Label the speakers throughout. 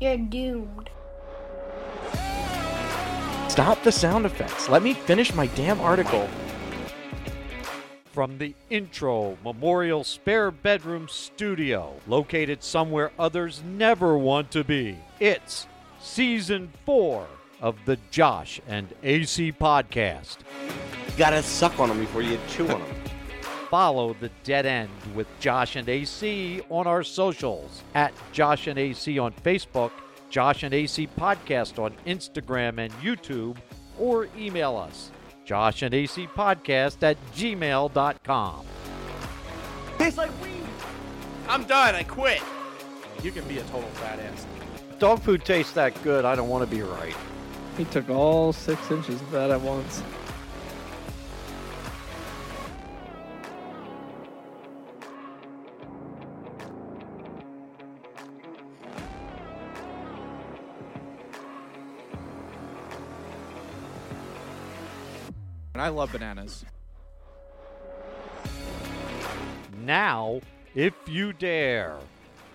Speaker 1: You're doomed.
Speaker 2: Stop the sound effects. Let me finish my damn article.
Speaker 3: From the Intro Memorial Spare Bedroom Studio, located somewhere others never want to be, it's season four of the Josh and AC podcast.
Speaker 4: You gotta suck on them before you chew on them.
Speaker 3: Follow the Dead End with Josh and AC on our socials at Josh and AC on Facebook, Josh and AC Podcast on Instagram and YouTube, or email us, Josh and AC Podcast at gmail.com.
Speaker 4: Tastes like weed. I'm done. I quit.
Speaker 2: You can be a total fat ass.
Speaker 3: Dog food tastes that good, I don't want to be right.
Speaker 5: He took all six inches of that at once.
Speaker 2: And I love bananas.
Speaker 3: Now, if you dare,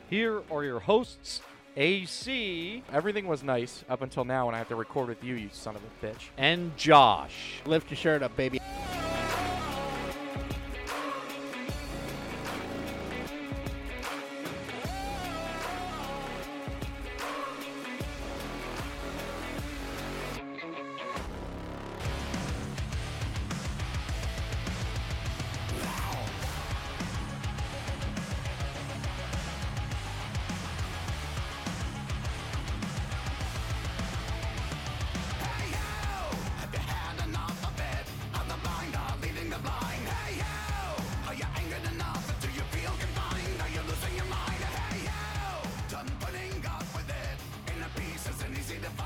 Speaker 3: here are your hosts, AC
Speaker 2: Everything was nice up until now when I have to record with you, you son of a bitch.
Speaker 3: and Josh.
Speaker 4: Lift your shirt up, baby.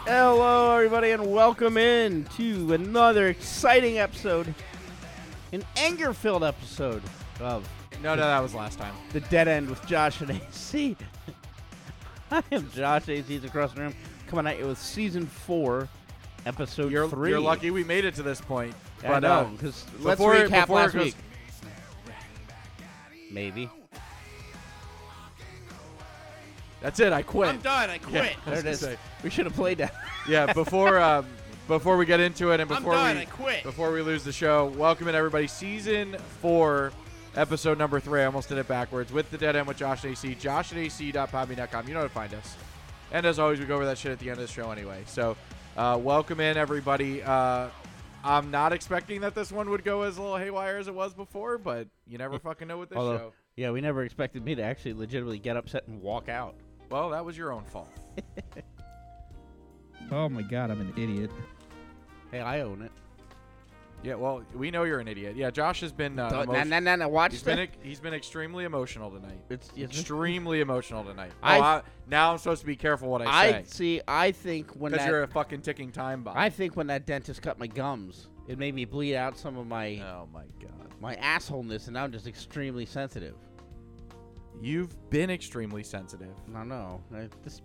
Speaker 6: Hello, everybody, and welcome in to another exciting episode, an anger-filled episode of
Speaker 2: No, no, that was last time.
Speaker 6: the Dead End with Josh and AC. I am Josh. AC's across the room, coming at you with season four, episode
Speaker 2: You're,
Speaker 6: 3
Speaker 2: you're lucky we made it to this point.
Speaker 6: I
Speaker 2: But,
Speaker 6: know,
Speaker 2: uh,
Speaker 6: because let's
Speaker 2: before-
Speaker 6: recap
Speaker 2: before it
Speaker 6: last
Speaker 2: goes-
Speaker 6: week. Maybe.
Speaker 2: That's it. I quit.
Speaker 4: I'm done. I quit.
Speaker 2: I
Speaker 6: There
Speaker 2: was
Speaker 6: it
Speaker 2: gonna
Speaker 6: is.
Speaker 2: say.
Speaker 6: We should have played that.
Speaker 2: Yeah, before um, before we get into it and before
Speaker 4: done.
Speaker 2: we
Speaker 4: quit.
Speaker 2: before we lose the show, welcome in everybody. Season four, episode number three. I almost did it backwards with the dead end with Josh and AC. Josh and AC.podme.com. You know how to find us. And as always, we go over that shit at the end of the show anyway. So, uh, welcome in everybody. Uh, I'm not expecting that this one would go as a little haywire as it was before, but you never fucking know with this
Speaker 6: Although-
Speaker 2: show.
Speaker 6: Yeah, we never expected me to actually legitimately get upset and walk out.
Speaker 2: Well, that was your own fault.
Speaker 5: Oh my god, I'm an idiot.
Speaker 6: Hey, I own it.
Speaker 2: Yeah, well, we know you're an idiot. Yeah, Josh has been. Uh,
Speaker 6: Don't- nah,
Speaker 2: emotion-
Speaker 6: nah, nah, nah, watch
Speaker 2: he's
Speaker 6: that.
Speaker 2: been he's been extremely emotional tonight.
Speaker 6: It's, it's
Speaker 2: extremely emotional tonight. Oh,
Speaker 6: I-
Speaker 2: I, now I'm supposed to be careful what I
Speaker 6: I
Speaker 2: say I
Speaker 6: see. I think when
Speaker 2: because you're a fucking ticking time bomb.
Speaker 6: I think when that dentist cut my gums, it made me bleed out some of my
Speaker 2: oh my god,
Speaker 6: my assholeness, and now I'm just extremely sensitive.
Speaker 2: You've been extremely sensitive.
Speaker 6: I know. I, this,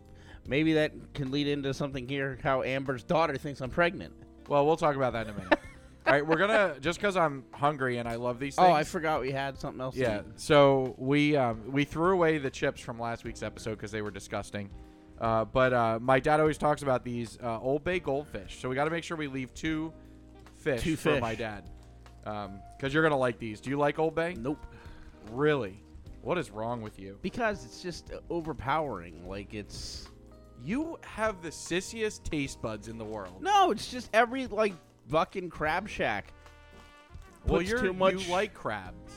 Speaker 6: maybe that can lead into something here. How Amber's daughter thinks I'm pregnant.
Speaker 2: Well, we'll talk about that in a minute. All right, we're gonna just because I'm hungry and I love these things.
Speaker 6: Oh, I forgot we had something else. to
Speaker 2: Yeah,
Speaker 6: eat.
Speaker 2: so we um, we threw away the chips from last week's episode because they were disgusting. Uh, but uh, my dad always talks about these uh, Old Bay goldfish, so we got to make sure we leave two fish
Speaker 6: Two
Speaker 2: for
Speaker 6: fish.
Speaker 2: my dad because you're gonna like these. Do you like Old Bay?
Speaker 6: Nope.
Speaker 2: Really? What is wrong with you?
Speaker 6: Because it's just overpowering. Like it's
Speaker 2: You have the sissiest taste buds in the world.
Speaker 6: no. It's just every like fucking crab shack.
Speaker 2: well,
Speaker 6: puts
Speaker 2: you're
Speaker 6: too much-
Speaker 2: you like crabs.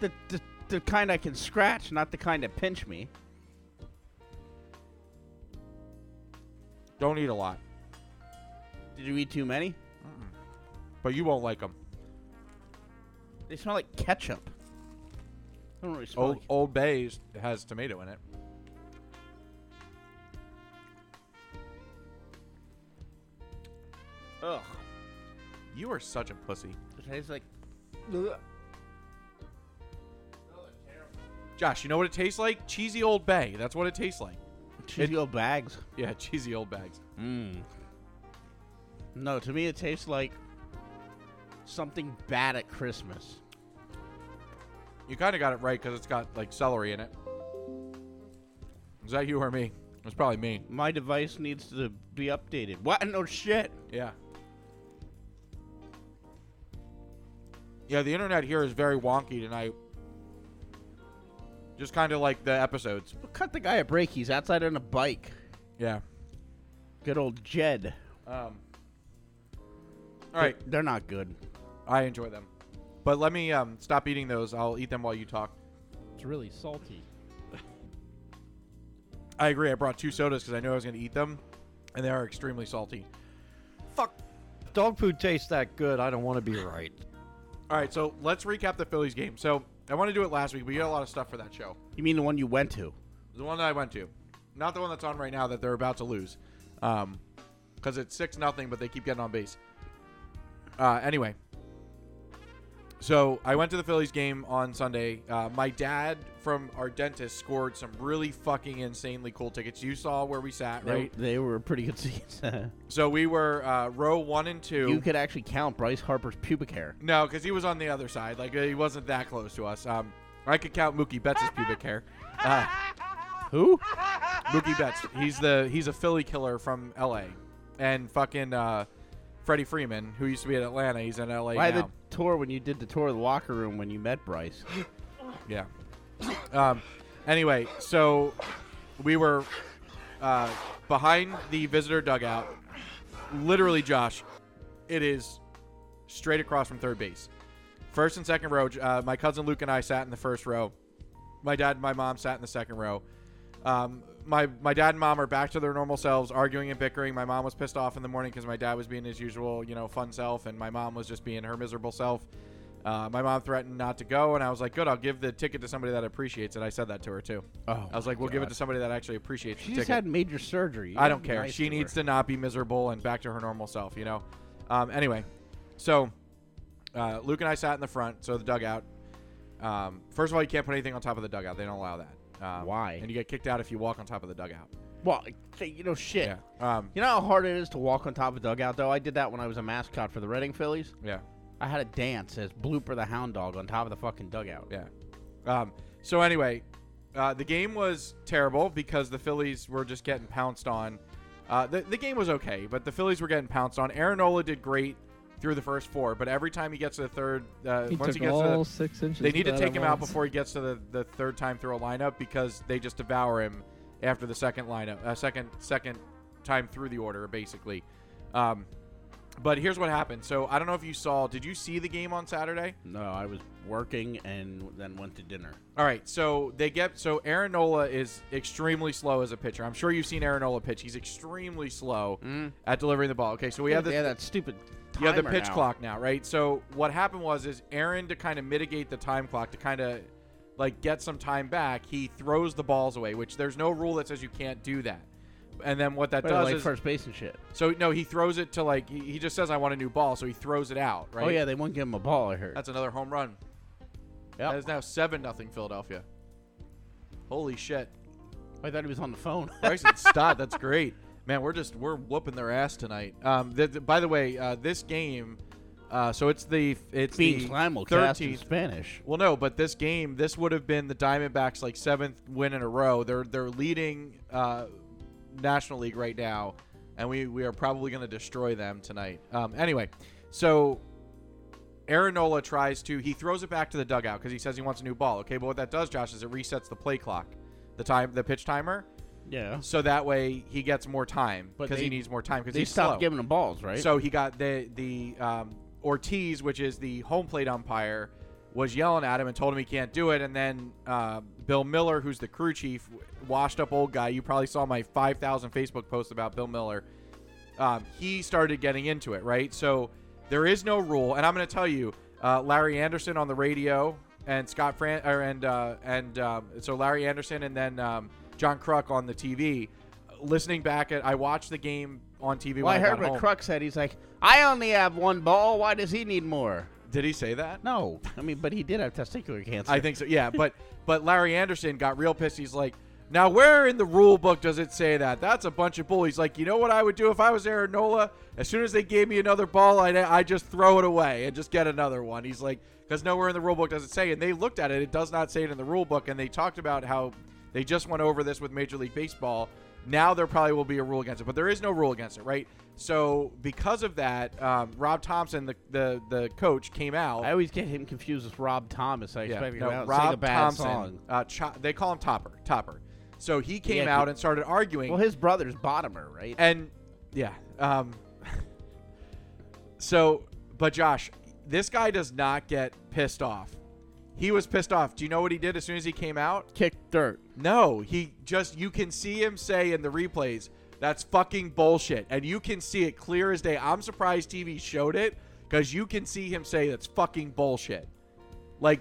Speaker 6: The, the the kind I can scratch, not the kind that pinch me.
Speaker 2: Don't eat a lot,
Speaker 6: Did you eat too many?
Speaker 2: but you won't like them.
Speaker 6: They smell like ketchup. I don't really smell
Speaker 2: Old
Speaker 6: like
Speaker 2: Old Bay has tomato in it.
Speaker 6: Ugh.
Speaker 2: You are such a pussy.
Speaker 6: It tastes like.
Speaker 2: Josh, you know what it tastes like? Cheesy Old Bay. That's what it tastes like.
Speaker 6: Cheesy old bags.
Speaker 2: Yeah, cheesy old bags.
Speaker 6: Mmm. No, to me it tastes like something bad at Christmas.
Speaker 2: You kind of got it right because it's got like celery in it. Is that you or me? It's probably me.
Speaker 6: My device needs to be updated. What? No shit.
Speaker 2: Yeah. Yeah, the internet here is very wonky tonight. Just kind of like the episodes.
Speaker 6: Cut the guy a break. He's outside on a bike.
Speaker 2: Yeah.
Speaker 6: Good old Jed.
Speaker 2: Um. All right,
Speaker 6: They're not good.
Speaker 2: I enjoy them, but let me um, stop eating those. I'll eat them while you talk.
Speaker 5: It's really salty.
Speaker 2: I agree. I brought two sodas because I knew I was going to eat them, and they are extremely salty.
Speaker 3: Fuck. Dog food tastes that good. I don't want to be right.
Speaker 2: All right, so let's recap the Phillies game. So I want to do it last week. We got a lot of stuff for that show.
Speaker 6: You mean the one you went to?
Speaker 2: The one that I went to, not the one that's on right now that they're about to lose, because it's six nothing, but they keep getting on base. Uh, anyway, so I went to the Phillies game on Sunday. Uh, my dad from our dentist scored some really fucking insanely cool tickets. You saw where we sat,
Speaker 6: They-
Speaker 2: right?
Speaker 6: They, were pretty good seats.
Speaker 2: So we were uh, row one and two.
Speaker 6: you could actually count Bryce Harper's pubic hair.
Speaker 2: No, because he was on the other side. Like he wasn't that close to us. Um, I could count Mookie Betts' pubic hair. Uh,
Speaker 6: Who?
Speaker 2: Mookie Betts. He's the he's a Philly killer from L.A. And fucking uh, Freddie Freeman, who used to be in Atlanta, he's in L.A.
Speaker 6: Why
Speaker 2: now.
Speaker 6: the tour when you did the tour of the locker room when you met Bryce?
Speaker 2: Yeah. Um, anyway, so we were uh, behind the visitor dugout. Literally, Josh, it is straight across from third base. First and second row. Uh, my cousin Luke and I sat in the first row. My dad and my mom sat in the second row. Um, my my dad and mom are back to their normal selves, arguing and bickering. My mom was pissed off in the morning because my dad was being his usual, you know, fun self, and my mom was just being her miserable self. Uh, my mom threatened not to go, and I was like, "Good, I'll give the ticket to somebody that appreciates it." I said that to her too.
Speaker 6: Oh,
Speaker 2: I was like, "We'll give it to somebody that actually appreciates
Speaker 6: She
Speaker 2: the
Speaker 6: just
Speaker 2: ticket."
Speaker 6: had major surgery. You
Speaker 2: I don't care.
Speaker 6: nice
Speaker 2: she
Speaker 6: to
Speaker 2: needs
Speaker 6: her.
Speaker 2: to not be miserable and back to her normal self, you know. Um, anyway, so uh, Luke and I sat in the front, so the dugout. Um, first of all, you can't put anything on top of the dugout. They don't allow that. Um,
Speaker 6: Why?
Speaker 2: And you get kicked out if you walk on top of the dugout.
Speaker 6: Well, you know, shit.
Speaker 2: Yeah. Um,
Speaker 6: You know how hard it is to walk on top of a dugout, though? I did that when I was a mascot for the Reading Phillies.
Speaker 2: yeah.
Speaker 6: I had a dance as Blooper the Hound Dog on top of the fucking dugout.
Speaker 2: Yeah. Um, so anyway, uh, the game was terrible because the Phillies were just getting pounced on. Uh, the, the game was okay, but the Phillies were getting pounced on. Aaron Nola did great through the first four, but every time he gets to the third, uh,
Speaker 5: He
Speaker 2: once he gets to the,
Speaker 5: all six inches.
Speaker 2: they need to take him
Speaker 5: at
Speaker 2: out before he gets to the, the third time through a lineup because they just devour him after the second lineup, uh, second second time through the order, basically. Um, but here's what happened. So I don't know if you saw. Did you see the game on Saturday?
Speaker 6: No, I was working and then went to dinner.
Speaker 2: All right, so they get so Aaron Nola is extremely slow as a pitcher. I'm sure you've seen Aaron Nola pitch. He's extremely slow
Speaker 6: Mm.
Speaker 2: at delivering the ball. Okay, so we have
Speaker 6: yeah,
Speaker 2: the
Speaker 6: that stupid.
Speaker 2: you have the pitch
Speaker 6: now.
Speaker 2: clock now, right? So what happened was is Aaron to kind of mitigate the time clock to kind of like get some time back. He throws the balls away, which there's no rule that says you can't do that. And then what that
Speaker 6: Wait,
Speaker 2: does
Speaker 6: like
Speaker 2: is
Speaker 6: first base and shit.
Speaker 2: so no, he throws it to like he, he just says I want a new ball, so he throws it out, right?
Speaker 6: Oh yeah, they won't give him a ball. I heard.
Speaker 2: That's another home run.
Speaker 6: Yep.
Speaker 2: That is now seven nothing Philadelphia. Holy shit.
Speaker 6: I thought he was on the phone.
Speaker 2: Bryson Stott, that's great. Man, we're just we're whooping their ass tonight. Um, th- th- by the way, uh, this game, uh, so it's the it's
Speaker 6: Being
Speaker 2: the 13th.
Speaker 6: Spanish.
Speaker 2: Well, no, but this game, this would have been the Diamondbacks' like seventh win in a row. They're they're leading uh, National League right now, and we we are probably going to destroy them tonight. Um, anyway, so Aaron Nola tries to he throws it back to the dugout because he says he wants a new ball. Okay, but what that does, Josh, is it resets the play clock, the time, the pitch timer,
Speaker 6: Yeah.
Speaker 2: so that way he gets more time because he needs more time because
Speaker 6: They stopped
Speaker 2: slow.
Speaker 6: giving him balls, right?
Speaker 2: So he got the the um, Ortiz, which is the home plate umpire, was yelling at him and told him he can't do it. And then uh, Bill Miller, who's the crew chief, washed up old guy. You probably saw my 5,000 Facebook post about Bill Miller. Um, he started getting into it, right? So there is no rule, and I'm going to tell you, uh, Larry Andersen on the radio and Scott Fran or, and uh, and um, so Larry Andersen and then um, John Kruk on the TV. Listening back at, I watched the game on TV.
Speaker 6: well, I
Speaker 2: I
Speaker 6: heard what
Speaker 2: home.
Speaker 6: Kruk said. He's like, I only have one ball. Why does he need more?
Speaker 2: Did he say that?
Speaker 6: No, I mean, but he did have testicular cancer.
Speaker 2: I think so. Yeah, but but Larry Andersen got real pissed. He's like, now where in the rule book does it say that? That's a bunch of bull. He's like, you know what I would do if I was Aaron Nola? As soon as they gave me another ball, I'd I just throw it away and just get another one. He's like, because nowhere in the rule book does it say. And they looked at it. It does not say it in the rule book. And they talked about how they just went over this with Major League Baseball. Now there probably will be a rule against it, but there is no rule against it, right? So because of that, um, Rob Thomson, the, the the coach, came out.
Speaker 6: I always get him confused with Rob Thomas. I
Speaker 2: Yeah,
Speaker 6: expect him
Speaker 2: no,
Speaker 6: to sing a
Speaker 2: Rob
Speaker 6: bad
Speaker 2: Thomson.
Speaker 6: song.
Speaker 2: Uh, Cho- they call him Topper. Topper. So he came
Speaker 6: Yeah,
Speaker 2: out and started arguing.
Speaker 6: Well, his brother's Bottomer, right?
Speaker 2: and yeah. Um, so, but Josh, this guy does not get pissed off. He was pissed off. Do you know what he did as soon as he came out?
Speaker 6: Kick dirt.
Speaker 2: No, he just you can see him say in the replays that's fucking bullshit, and you can see it clear as day. I'm surprised TV showed it because you can see him say that's fucking bullshit. Like,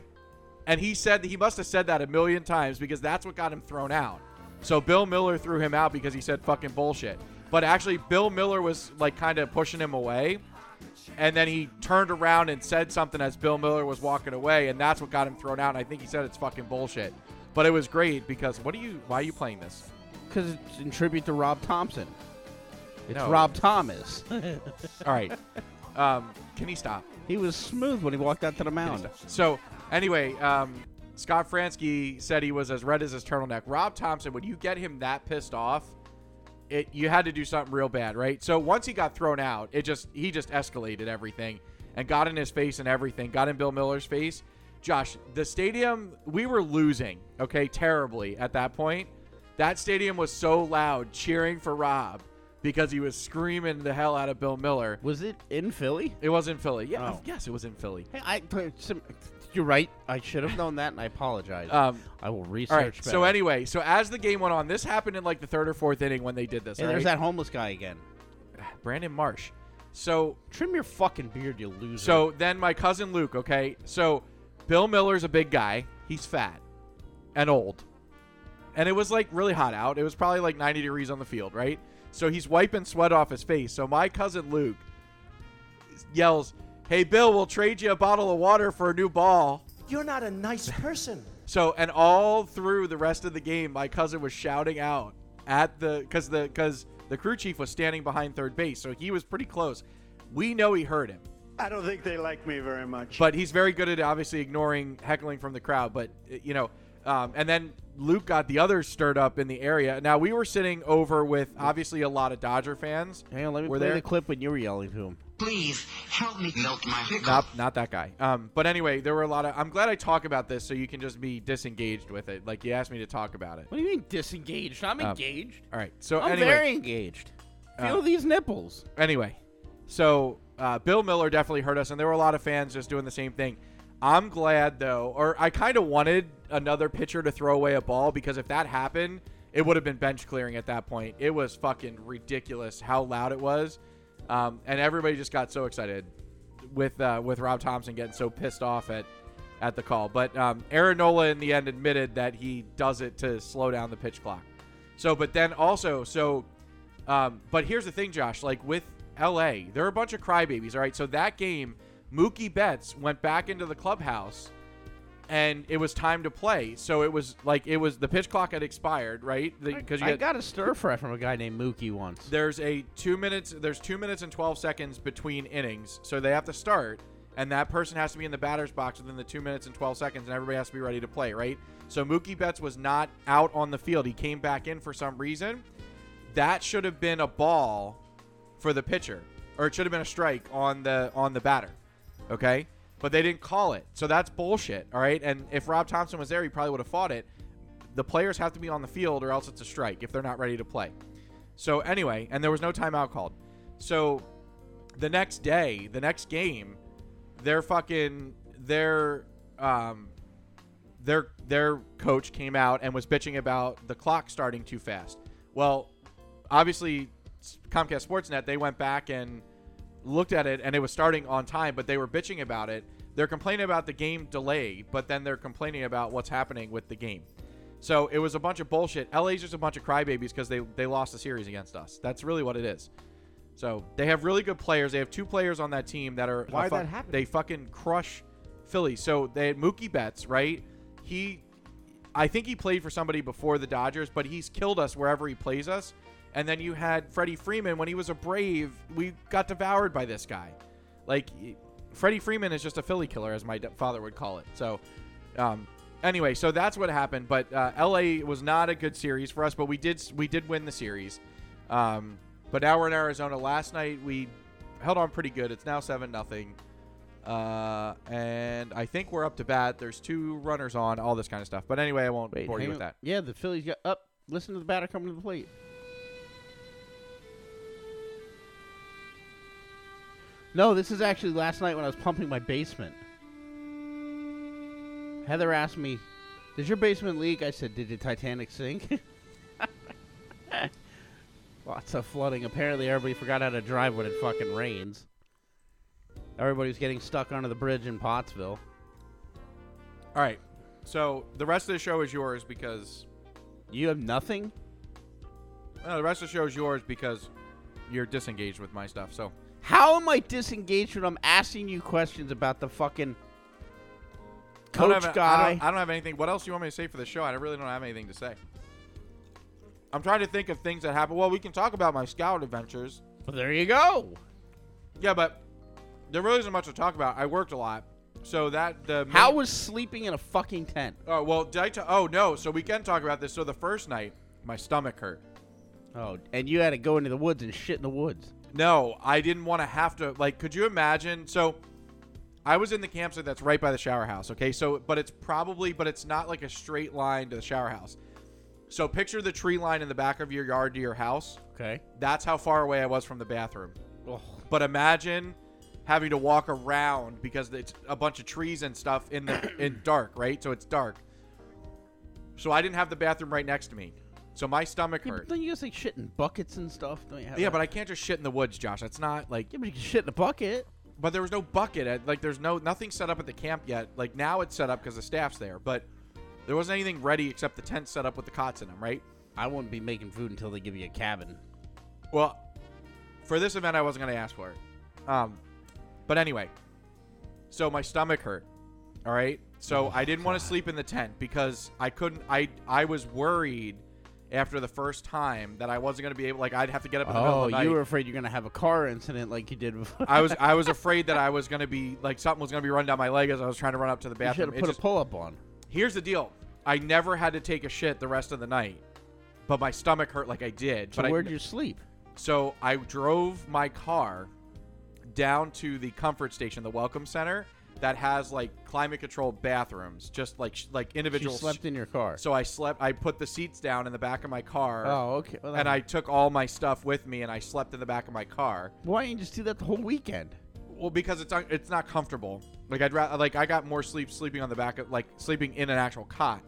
Speaker 2: and he said he must have said that a million times because that's what got him thrown out. So Bill Miller threw him out because he said fucking bullshit. But actually, Bill Miller was like kind of pushing him away. And then he turned around and said something as Bill Miller was walking away, and that's what got him thrown out. And I think he said it's fucking bullshit. But it was great because what are you? Why are you playing this?
Speaker 6: Because it's in tribute to Rob Thomson. It's
Speaker 2: No.
Speaker 6: Rob Thomas.
Speaker 2: All right, um, can he stop?
Speaker 6: he was smooth when he walked out to the mound.
Speaker 2: So anyway, um, Scott Franzke said he was as red as his turtleneck. Rob Thomson, when you get him that pissed off, it you had to do something real bad, right? So once he got thrown out, it just he just escalated everything and got in his face and everything. Got in Bill Miller's face. Josh, the stadium we were losing, okay, terribly at that point. That stadium was so loud cheering for Rob because he was screaming the hell out of Bill Miller.
Speaker 6: Was it in Philly?
Speaker 2: It was in Philly. Yeah,
Speaker 6: Oh.
Speaker 2: yes, it was in Philly.
Speaker 6: Hey, I, some, you're right. I should have known that, and I apologize.
Speaker 2: Um,
Speaker 6: I will research
Speaker 2: All right.
Speaker 6: better.
Speaker 2: So anyway, so as the game went on, this happened in like the third or fourth inning when they did this.
Speaker 6: Hey,
Speaker 2: all
Speaker 6: there's that homeless guy again.
Speaker 2: Brandon Marsh. So
Speaker 6: Trim your fucking beard, you loser.
Speaker 2: so then my cousin Luke. Okay, so Bill Miller's a big guy. He's fat and old, and it was like really hot out. It was probably like 90 degrees on the field, right? So he's wiping sweat off his face. So my cousin Luke yells, "Hey Bill, we'll trade you a bottle of water for a new ball."
Speaker 4: You're not a nice person.
Speaker 2: So and all through the rest of the game, my cousin was shouting out at the because the because the crew chief was standing behind third base, so he was pretty close. We know he heard him,
Speaker 1: I don't think they like me very much.
Speaker 2: but he's very good at obviously ignoring heckling from the crowd. But uh, you know, um, and then Luke got the others stirred up in the area. Now we were sitting over with obviously a lot of Dodger fans.
Speaker 6: hang on, let me
Speaker 2: Were
Speaker 6: play
Speaker 2: there?
Speaker 6: the clip when you were yelling to him.
Speaker 7: Please help me milk my hiccup.
Speaker 2: Not, not that guy. Um, but anyway, there were a lot of. I'm glad I talk about this so you can just be disengaged with it. Like you asked me to talk about it.
Speaker 6: What do you mean disengaged? I'm
Speaker 2: Um,
Speaker 6: engaged.
Speaker 2: All right. So
Speaker 6: I'm
Speaker 2: anyway,
Speaker 6: very engaged. Feel
Speaker 2: Uh,
Speaker 6: these nipples.
Speaker 2: anyway, so uh, Bill Miller definitely hurt us, and there were a lot of fans just doing the same thing. I'm glad though, or I kind of wanted another pitcher to throw away a ball because if that happened, it would have been bench clearing at that point. It was fucking ridiculous how loud it was, um, and everybody just got so excited with uh, with Rob Thomson getting so pissed off at at the call. But um, Aaron Nola in the end admitted that he does it to slow down the pitch clock. So, but then also, so, um, but here's the thing, Josh. Like with LA, they're a bunch of crybabies. All right, so that game, Mookie Betts went back into the clubhouse, and it was time to play. So it was like it was the pitch clock had expired, right? Because you
Speaker 6: I got a stir fry from a guy named Mookie once.
Speaker 2: there's a two minutes there's two minutes and 12 seconds between innings so they have to start and that person has to be in the batter's box within the two minutes and 12 seconds and everybody has to be ready to play right so mookie betts was not out on the field he came back in for some reason that should have been a ball for the pitcher or it should have been a strike on the on the batter okay but they didn't call it so that's bullshit all right and if rob thomson was there he probably would have fought it the players have to be on the field or else it's a strike if they're not ready to play so anyway, and there was no timeout called. So the next day, the next game, their fucking their um their their coach came out and was bitching about the clock starting too fast. Well, obviously Comcast Sportsnet they went back and looked at it and it was starting on time, but they were bitching about it. They're complaining about the game delay, but then they're complaining about what's happening with the game. So it was a bunch of bullshit. LA's just a bunch of crybabies because they they lost the series against us. That's really what it is. So they have really good players. They have two players on that team that are
Speaker 6: Why'd
Speaker 2: fu-
Speaker 6: that happen?
Speaker 2: They fucking crush Philly. So they had Mookie Betts, right? He, I think he played for somebody before the Dodgers, but he's killed us wherever he plays us. And then you had Freddie Freeman when he was a Brave. We got devoured by this guy. Like Freddie Freeman is just a Philly killer, as my d- father would call it. So, um, anyway, so that's what happened. But uh, LA was not a good series for us, but we did we did win the series. Um, but now we're in Arizona. Last night we held on pretty good. It's now seven nothing. Uh, and I think we're up to bat. There's two runners on, all this kind of stuff. But anyway, I won't
Speaker 6: Wait,
Speaker 2: bore you with
Speaker 6: on.
Speaker 2: that.
Speaker 6: Yeah, the Phillies got up. Listen to the batter coming to the plate. No, this is actually last night when I was pumping my basement. Heather asked me, "Does your basement leak?" I said, "Did the Titanic sink?" Lots of flooding. Apparently, everybody forgot how to drive when it fucking rains. Everybody was getting stuck under the bridge in Pottsville.
Speaker 2: All right. So the rest of the show is yours because
Speaker 6: You have nothing.
Speaker 2: uh, the rest of the show is yours because you're disengaged with my stuff. So
Speaker 6: How am I disengaged when I'm asking you questions about the fucking
Speaker 2: I
Speaker 6: coach
Speaker 2: have,
Speaker 6: guy?
Speaker 2: I don't, I don't have anything. What else do you want me to say for the show? I really don't have anything to say. I'm trying to think of things that happened. Well, we can talk about my scout adventures.
Speaker 6: well, there you go.
Speaker 2: Yeah, but there really isn't much to talk about. I worked a lot, so that the main-
Speaker 6: How was sleeping in a fucking tent?
Speaker 2: Oh well, did I t- oh no. So we can talk about this. So the first night, my stomach hurt.
Speaker 6: Oh, and you had to go into the woods and shit in the woods.
Speaker 2: No, I didn't want to have to. Like, could you imagine? So, I was in the campsite that's right by the shower house. Okay, so but it's probably, but it's not like a straight line to the shower house. So picture the tree line in the back of your yard to your house.
Speaker 6: Okay.
Speaker 2: That's how far away I was from the bathroom.
Speaker 6: Oh,
Speaker 2: But imagine having to walk around because it's a bunch of trees and stuff in the in dark, right? So it's dark. So I didn't have the bathroom right next to me. So my stomach
Speaker 6: yeah,
Speaker 2: hurt.
Speaker 6: don't you guys like shit in buckets and stuff? Don't you have
Speaker 2: Yeah,
Speaker 6: that?
Speaker 2: but I can't just shit in the woods, Josh. That's not like
Speaker 6: yeah, but you can shit in a bucket.
Speaker 2: but there was no bucket at like there's no nothing set up at the camp yet like now it's set up because the staff's there but there wasn't anything ready except the tent set up with the cots in them right
Speaker 6: I wouldn't be making food until they give you a cabin.
Speaker 2: well for this event i wasn't going to ask for it um but anyway so my stomach hurt all right so i didn't want to sleep in the tent because i couldn't i i was worried after the first time that i wasn't going to be able like i'd have to get up in the middle
Speaker 6: Oh,
Speaker 2: of the night
Speaker 6: you were afraid you're gonna have a car incident like you did before.
Speaker 2: I was I was afraid that I was gonna be like something was gonna be run down my leg as I was trying to run up to the
Speaker 6: you should
Speaker 2: bathroom.
Speaker 6: have
Speaker 2: It
Speaker 6: put
Speaker 2: just-
Speaker 6: a pull up on.
Speaker 2: Here's the deal. I never had to take a shit the rest of the night, but my stomach hurt like I did.
Speaker 6: So
Speaker 2: but
Speaker 6: where'd
Speaker 2: I,
Speaker 6: you sleep?
Speaker 2: So I drove my car down to the comfort station, the welcome center, that has like climate controlled bathrooms, just like sh- like
Speaker 6: You
Speaker 2: individual.
Speaker 6: slept in your car.
Speaker 2: so I slept. I put the seats down in the back of my car,
Speaker 6: oh, okay. Well,
Speaker 2: and I took all my stuff with me, and I slept in the back of my car.
Speaker 6: why didn't you just do that the whole weekend?
Speaker 2: Well, because it's un- it's not comfortable. Like I'd rather like I got more sleep sleeping on the back of like sleeping in an actual cot.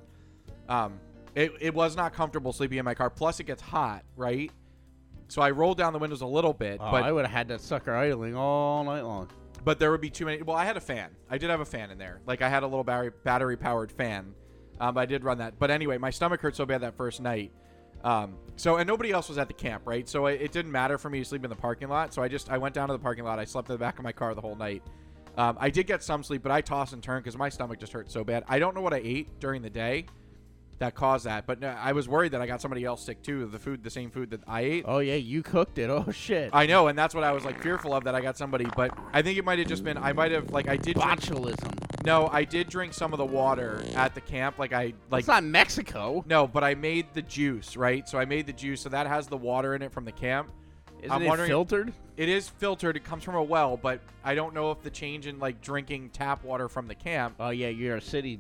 Speaker 2: Um, it it was not comfortable sleeping in my car. Plus, it gets hot, right? So I rolled down the windows a little bit,
Speaker 6: Oh,
Speaker 2: but
Speaker 6: I would have had that sucker idling all night long.
Speaker 2: But there would be too many. Well, I had a fan. I did have a fan in there. Like I had a little battery battery powered fan. Um, I did run that. But anyway, my stomach hurt so bad that first night. Um, so and nobody else was at the camp, right? So it, it didn't matter for me to sleep in the parking lot. So I just I went down to the parking lot. I slept in the back of my car the whole night. Um, I did get some sleep, but I tossed and turned because my stomach just hurt so bad. I don't know what I ate during the day that caused that, but uh, I was worried that I got somebody else sick too. The food, the same food that I ate.
Speaker 6: Oh yeah, you cooked it. Oh shit.
Speaker 2: I know, and that's what I was like fearful of that I got somebody. But I think it might have just been I might have like I did. Drink,
Speaker 6: Botulism.
Speaker 2: no, I did drink some of the water at the camp. Like I like
Speaker 6: it's not Mexico.
Speaker 2: no, but I made the juice right. So I made the juice, so that has the water in it from the camp.
Speaker 6: Isn't
Speaker 2: I'm
Speaker 6: it
Speaker 2: wondering-
Speaker 6: filtered?
Speaker 2: It is filtered. It comes from a well, but I don't know if the change in like drinking tap water from the camp.
Speaker 6: Oh yeah, you're a city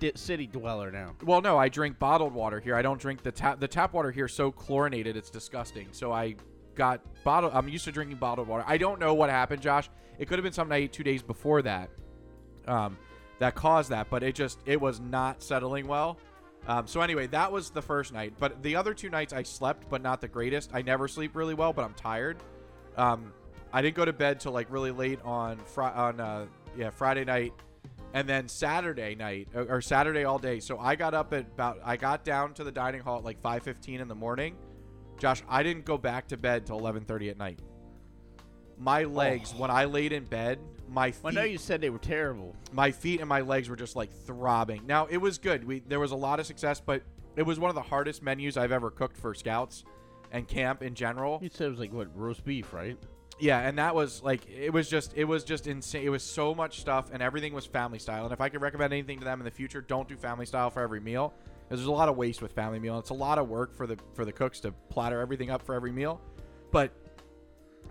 Speaker 6: di- city dweller now.
Speaker 2: Well, no, I drink bottled water here. I don't drink the tap. The tap water here is so chlorinated, it's disgusting. So I got bottled. I'm used to drinking bottled water. I don't know what happened, Josh. It could have been something I ate two days before that, um, that caused that. But it just it was not settling well. Um, so anyway, that was the first night. But the other two nights I slept, but not the greatest. I never sleep really well, but I'm tired. Um, I didn't go to bed till like really late on fri- on uh, yeah Friday night, and then Saturday night or, or Saturday all day. So I got up at about I got down to the dining hall at like 5:15 in the morning. Josh, I didn't go back to bed till 11:30 at night. My legs when I laid in bed, my feet,
Speaker 6: Well, I know you said they were terrible.
Speaker 2: my feet and my legs were just like throbbing. Now it was good. We there was a lot of success, but it was one of the hardest menus I've ever cooked for scouts and camp in general.
Speaker 6: You said it was like what roast beef, right?
Speaker 2: Yeah, and that was like it was just it was just insane. It was so much stuff, and everything was family style. And if I could recommend anything to them in the future, don't do family style for every meal, because there's a lot of waste with family meal. It's a lot of work for the for the cooks to platter everything up for every meal. But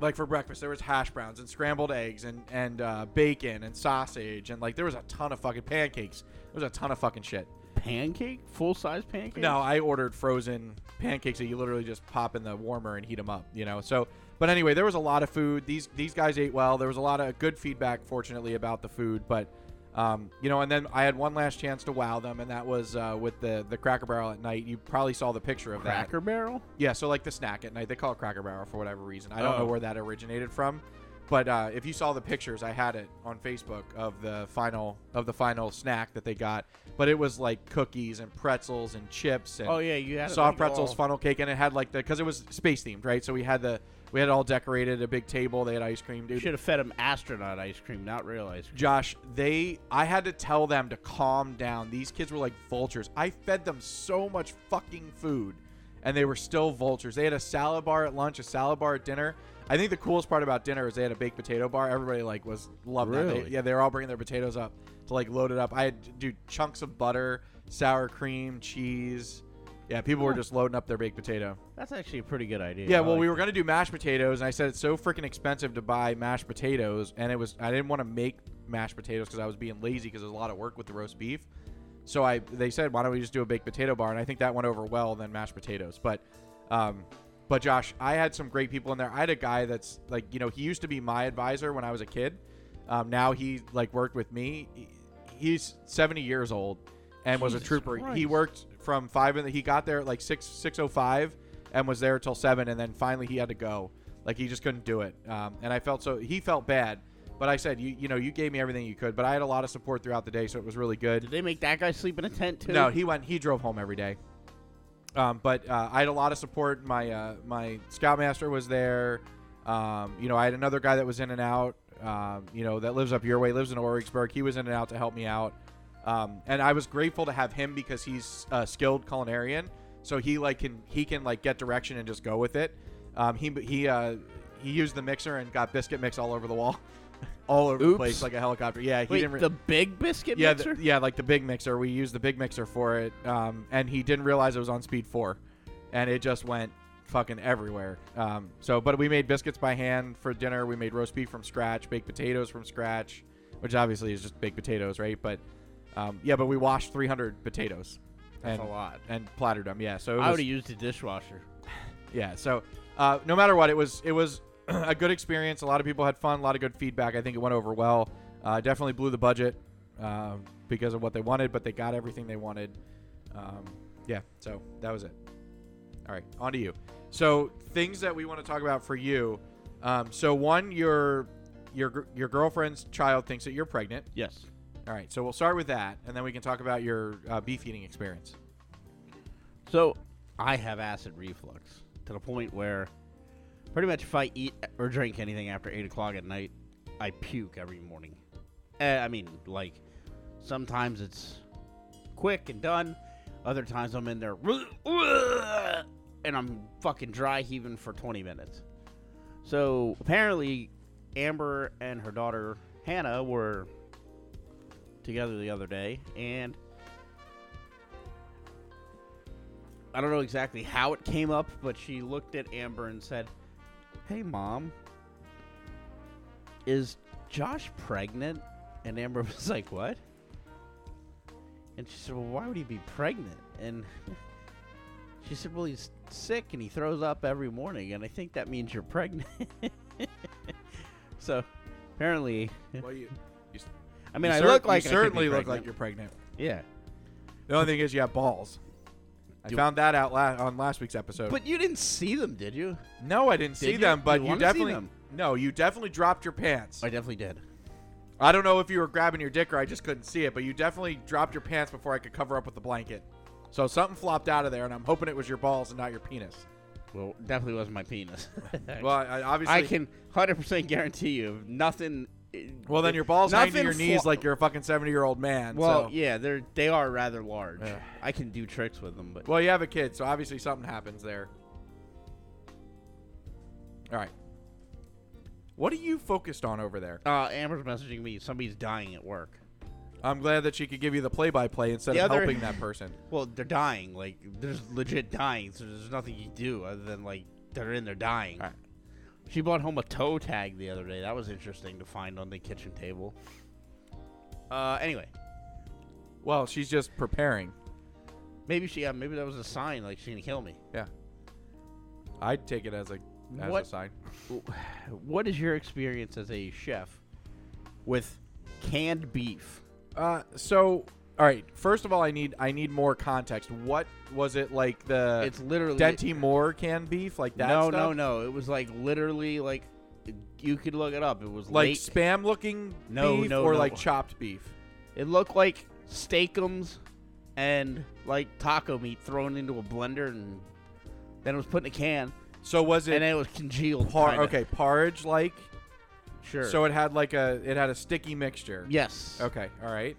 Speaker 2: like for breakfast, there was hash browns and scrambled eggs and and uh, bacon and sausage and like there was a ton of fucking pancakes. There was a ton of fucking shit.
Speaker 6: Pancake, full size pancake.
Speaker 2: No, I ordered frozen pancakes that you literally just pop in the warmer and heat them up. You know, so but anyway, there was a lot of food. These these guys ate well. There was a lot of good feedback, fortunately, about the food. But um, you know, and then I had one last chance to wow them, and that was uh, with the the Cracker Barrel at night. You probably saw the picture of that.
Speaker 6: Cracker Barrel.
Speaker 2: Yeah, so like the snack at night, they call it Cracker Barrel for whatever reason. I don't know
Speaker 6: Oh.
Speaker 2: where that originated from, but uh, if you saw the pictures, I had it on Facebook of the final of the final snack that they got. But it was like cookies and pretzels and chips and
Speaker 6: Oh yeah, you had it
Speaker 2: soft
Speaker 6: like
Speaker 2: pretzels,
Speaker 6: all-
Speaker 2: funnel cake, and it had like the because it was space themed, right? So we had the we had it all decorated, a big table. They had ice cream,
Speaker 6: You
Speaker 2: dude.
Speaker 6: should have fed them astronaut ice cream, not real ice cream.
Speaker 2: Josh, they I had to tell them to calm down. These kids were like vultures. I fed them so much fucking food and they were still vultures. They had a salad bar at lunch, a salad bar at dinner. I think the coolest part about dinner is they had a baked potato bar. Everybody like was loved that. They, yeah, they were all bringing their potatoes up to like load it up. I had dude chunks of butter, sour cream, cheese. Yeah, people were just loading up their baked potato.
Speaker 6: That's actually a pretty good idea.
Speaker 2: Yeah,
Speaker 6: I
Speaker 2: well, we
Speaker 6: like
Speaker 2: were gonna do mashed potatoes, and I said it's so freaking expensive to buy mashed potatoes, and it was I didn't want to make mashed potatoes because I was being lazy because there's a lot of work with the roast beef. So I they said why don't we just do a baked potato bar, and I think that went over well than mashed potatoes. But, um, but Josh, I had some great people in there. I had a guy that's like you know he used to be my advisor when I was a kid. Um, now he like worked with me. He's 70 years old and was a
Speaker 6: Jesus
Speaker 2: trooper. He worked from five and he got there at like six six oh five and was there till seven, and then finally he had to go. Like he just couldn't do it, um, and I felt so. He felt bad, but I said, you you know, you gave me everything you could, but I had a lot of support throughout the day, so it was really good.
Speaker 6: Did they make that guy sleep in a tent too?
Speaker 2: No, he went. He drove home every day. Um, but uh, I had a lot of support. My uh, my scoutmaster was there. Um, you know, I had another guy that was in and out. Um, you know, that lives up your way, lives in Orwigsburg. He was in and out to help me out. Um, and I was grateful to have him because he's a skilled culinarian. So he like can he can like get direction and just go with it. Um, he he uh, he used the mixer and got biscuit mix all over the wall, all over the place like a helicopter. Yeah, he
Speaker 6: Wait,
Speaker 2: didn't. Re-
Speaker 6: the big biscuit
Speaker 2: yeah,
Speaker 6: mixer.
Speaker 2: the, yeah, like the big mixer. We used the big mixer for it, um, and he didn't realize it was on speed four, and it just went fucking everywhere. Um, so, but we made biscuits by hand for dinner. We made roast beef from scratch, baked potatoes from scratch, which obviously is just baked potatoes, right? But um, yeah, but we washed 300 potatoes.
Speaker 6: That's
Speaker 2: and,
Speaker 6: a lot.
Speaker 2: And plattered them. Yeah, so it
Speaker 6: I would have used a dishwasher.
Speaker 2: yeah. So uh, no matter what, it was it was a good experience. A lot of people had fun. A lot of good feedback. I think it went over well. Uh, definitely blew the budget um, because of what they wanted, but they got everything they wanted. Um, yeah. So that was it. All right, on to you. So things that we want to talk about for you. Um, so one, your your your girlfriend's child thinks that you're pregnant.
Speaker 6: Yes.
Speaker 2: All right. So we'll start with that, and then we can talk about your uh, beef eating experience.
Speaker 6: So I have acid reflux to the point where pretty much if I eat or drink anything after eight o'clock at night, I puke every morning. Eh, I mean, like sometimes it's quick and done. Other times I'm in there and I'm fucking dry heaving for 20 minutes. So apparently, Amber and her daughter Hannah were together the other day, and I don't know exactly how it came up, but she looked at Amber and said, "Hey, mom, is Josh pregnant?" And Amber was like, "What?" And she said, "Well, why would he be pregnant?" And she said, "Well, he's sick and he throws up every morning, and I think that means you're pregnant." so, apparently,
Speaker 2: Well, you.
Speaker 6: I mean,
Speaker 2: you
Speaker 6: I
Speaker 2: cer-
Speaker 6: look like
Speaker 2: you
Speaker 6: I could be
Speaker 2: certainly look
Speaker 6: pregnant.
Speaker 2: like you're pregnant.
Speaker 6: yeah.
Speaker 2: The only thing is you have balls. I
Speaker 6: Do-
Speaker 2: found that out la- on last week's episode.
Speaker 6: But you didn't see them, did you?
Speaker 2: no, I didn't see
Speaker 6: you?
Speaker 2: them. But
Speaker 6: You
Speaker 2: you,
Speaker 6: wanna see
Speaker 2: definitely
Speaker 6: them.
Speaker 2: no, you definitely dropped your pants.
Speaker 6: I definitely did.
Speaker 2: I don't know if you were grabbing your dick or I just couldn't see it, but you definitely dropped your pants before I could cover up with the blanket. So something flopped out of there, and I'm hoping it was your balls and not your penis.
Speaker 6: Well, definitely wasn't my penis.
Speaker 2: Well, I, obviously,
Speaker 6: I can 100% guarantee you nothing.
Speaker 2: Well, then your balls hang to your knees
Speaker 6: flo-
Speaker 2: like you're a fucking 70 year old man.
Speaker 6: Well,
Speaker 2: so.
Speaker 6: yeah, they're they are rather large.
Speaker 2: Yeah.
Speaker 6: I can do tricks with them, but
Speaker 2: Well, you have a kid, so obviously something happens there. All right. What are you focused on over there?
Speaker 6: Uh, Amber's messaging me. Somebody's dying at work.
Speaker 2: I'm glad that she could give you the play-by-play instead
Speaker 6: The
Speaker 2: of
Speaker 6: other-
Speaker 2: helping that person.
Speaker 6: Well, they're dying. Like, there's legit dying. So there's nothing you do other than like they're in there dying.
Speaker 2: Alright.
Speaker 6: She brought home a toe tag the other day. That was interesting to find on the kitchen table. Uh, anyway,
Speaker 2: Well, she's just preparing.
Speaker 6: maybe she. Yeah, maybe that was a sign. Like she's gonna kill me.
Speaker 2: Yeah. I'd take it as a as
Speaker 6: What-
Speaker 2: a sign.
Speaker 6: What is your experience as a chef with canned beef?
Speaker 2: Uh, so all right. First of all, I need I need more context. What was it like the
Speaker 6: it's literally
Speaker 2: Dinty Moore canned beef like that?
Speaker 6: no,
Speaker 2: stuff?
Speaker 6: no, no. It was like literally like you could look it up. It was
Speaker 2: Like
Speaker 6: late.
Speaker 2: spam looking
Speaker 6: No,
Speaker 2: beef
Speaker 6: no,
Speaker 2: or
Speaker 6: no.
Speaker 2: like chopped beef.
Speaker 6: It looked like steakums and like taco meat thrown into a blender and then it was put in a can
Speaker 2: So was
Speaker 6: and
Speaker 2: it
Speaker 6: then it was congealed.
Speaker 2: par-
Speaker 6: kinda.
Speaker 2: okay porridge like?
Speaker 6: sure.
Speaker 2: So it had like a it had a sticky mixture.
Speaker 6: yes.
Speaker 2: Okay. All right.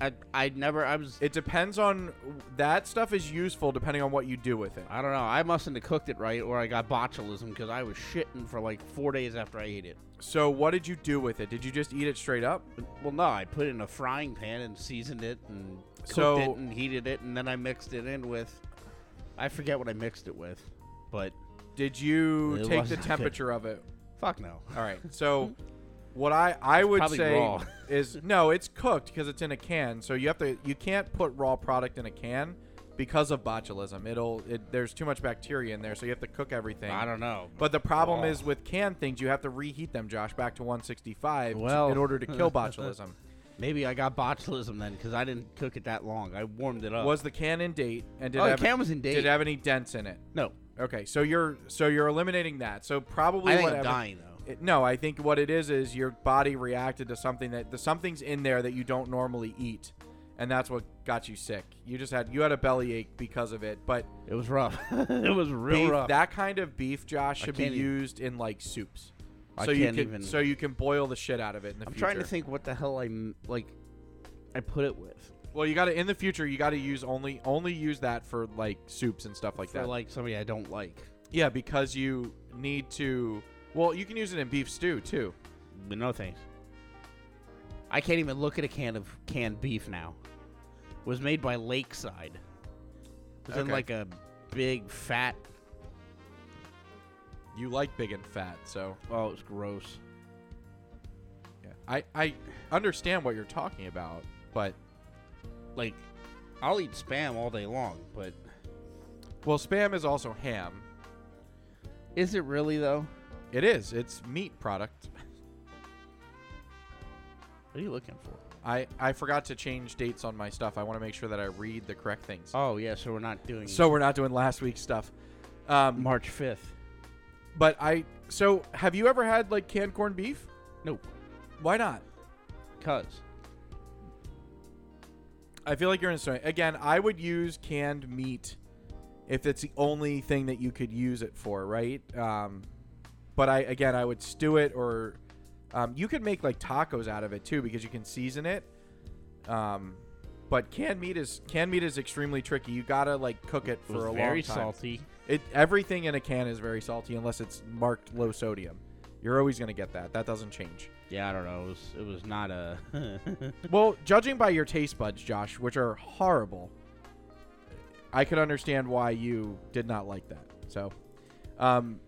Speaker 6: I I never I was
Speaker 2: It depends on that stuff is useful depending on what you do with it.
Speaker 6: I don't know. I mustn't have cooked it right or I got botulism because I was shitting for like four days after I ate it.
Speaker 2: So what did you do with it? Did you just eat it straight up?
Speaker 6: Well, no, I put it in a frying pan and seasoned it and cooked
Speaker 2: So-
Speaker 6: it and heated it and then I mixed it in with I forget what I mixed it with, but
Speaker 2: Did you
Speaker 6: It
Speaker 2: take the
Speaker 6: wasn't good.
Speaker 2: temperature of it?
Speaker 6: fuck no.
Speaker 2: All right. So what I I would say
Speaker 6: raw.
Speaker 2: is no, it's cooked because it's in a can. So you have to you can't put raw product in a can because of botulism. It'll it, there's too much bacteria in there, so you have to cook everything.
Speaker 6: I don't know.
Speaker 2: But the problem
Speaker 6: Raw.
Speaker 2: is with canned things, you have to reheat them, Josh, back to 165
Speaker 6: Well-
Speaker 2: in order to kill botulism.
Speaker 6: Maybe I got botulism then because I didn't cook it that long. I warmed it up.
Speaker 2: Was the can in date? And did
Speaker 6: Oh, the can was in date.
Speaker 2: Did it have any dents in it?
Speaker 6: no?
Speaker 2: Okay, so you're so you're eliminating that. So probably
Speaker 6: I think I'm dying though.
Speaker 2: It, no, I think what it is is your body reacted to something that the something's in there that you don't normally eat, and that's what got you sick. You just had you had a bellyache because of it. But
Speaker 6: It was rough. it was real
Speaker 2: beef,
Speaker 6: rough.
Speaker 2: that kind of beef, Josh, should be
Speaker 6: even-
Speaker 2: used in like soups.
Speaker 6: I
Speaker 2: So you
Speaker 6: can't
Speaker 2: can
Speaker 6: even-
Speaker 2: so you can boil the shit out of it in the
Speaker 6: I'm
Speaker 2: future.
Speaker 6: trying to think what the hell I like. I put it with
Speaker 2: Well, you got to in the future you got to use only only use that for like soups and stuff like that.
Speaker 6: for
Speaker 2: that.
Speaker 6: like somebody I don't like.
Speaker 2: yeah, because you need to. Well, you can use it in beef stew too.
Speaker 6: But no thanks. I can't even look at a can of canned beef now. It was made by Lakeside. It was in
Speaker 2: Okay.
Speaker 6: like a big fat.
Speaker 2: You like big and fat, so
Speaker 6: Oh, it was gross.
Speaker 2: yeah. I I understand what you're talking about, but
Speaker 6: Like, I'll eat spam all day long, but
Speaker 2: well, spam is also ham.
Speaker 6: is it really though?
Speaker 2: It is. It's meat product.
Speaker 6: What are you looking for?
Speaker 2: I I forgot to change dates on my stuff. I want to make sure that I read the correct things.
Speaker 6: Oh yeah, so we're not doing
Speaker 2: So we're not doing last week's stuff. Um,
Speaker 6: March fifth.
Speaker 2: but I so have you ever had like canned corned beef?
Speaker 6: Nope.
Speaker 2: Why not?
Speaker 6: Cause
Speaker 2: I feel like you're in a story. Again, I would use canned meat if it's the only thing that you could use it for, right? Um, but I again, I would stew it or um, you could make like tacos out of it too because you can season it. Um, but canned meat is canned meat is extremely tricky. You gotta like cook it
Speaker 6: it
Speaker 2: for a
Speaker 6: very
Speaker 2: long time.
Speaker 6: Very salty.
Speaker 2: It everything in a can is very salty unless it's marked low sodium. You're always gonna get that. That doesn't change.
Speaker 6: Yeah, I don't know. It was it was not a.
Speaker 2: Well, judging by your taste buds, Josh, which are horrible, I could understand why you did not like that. So, um,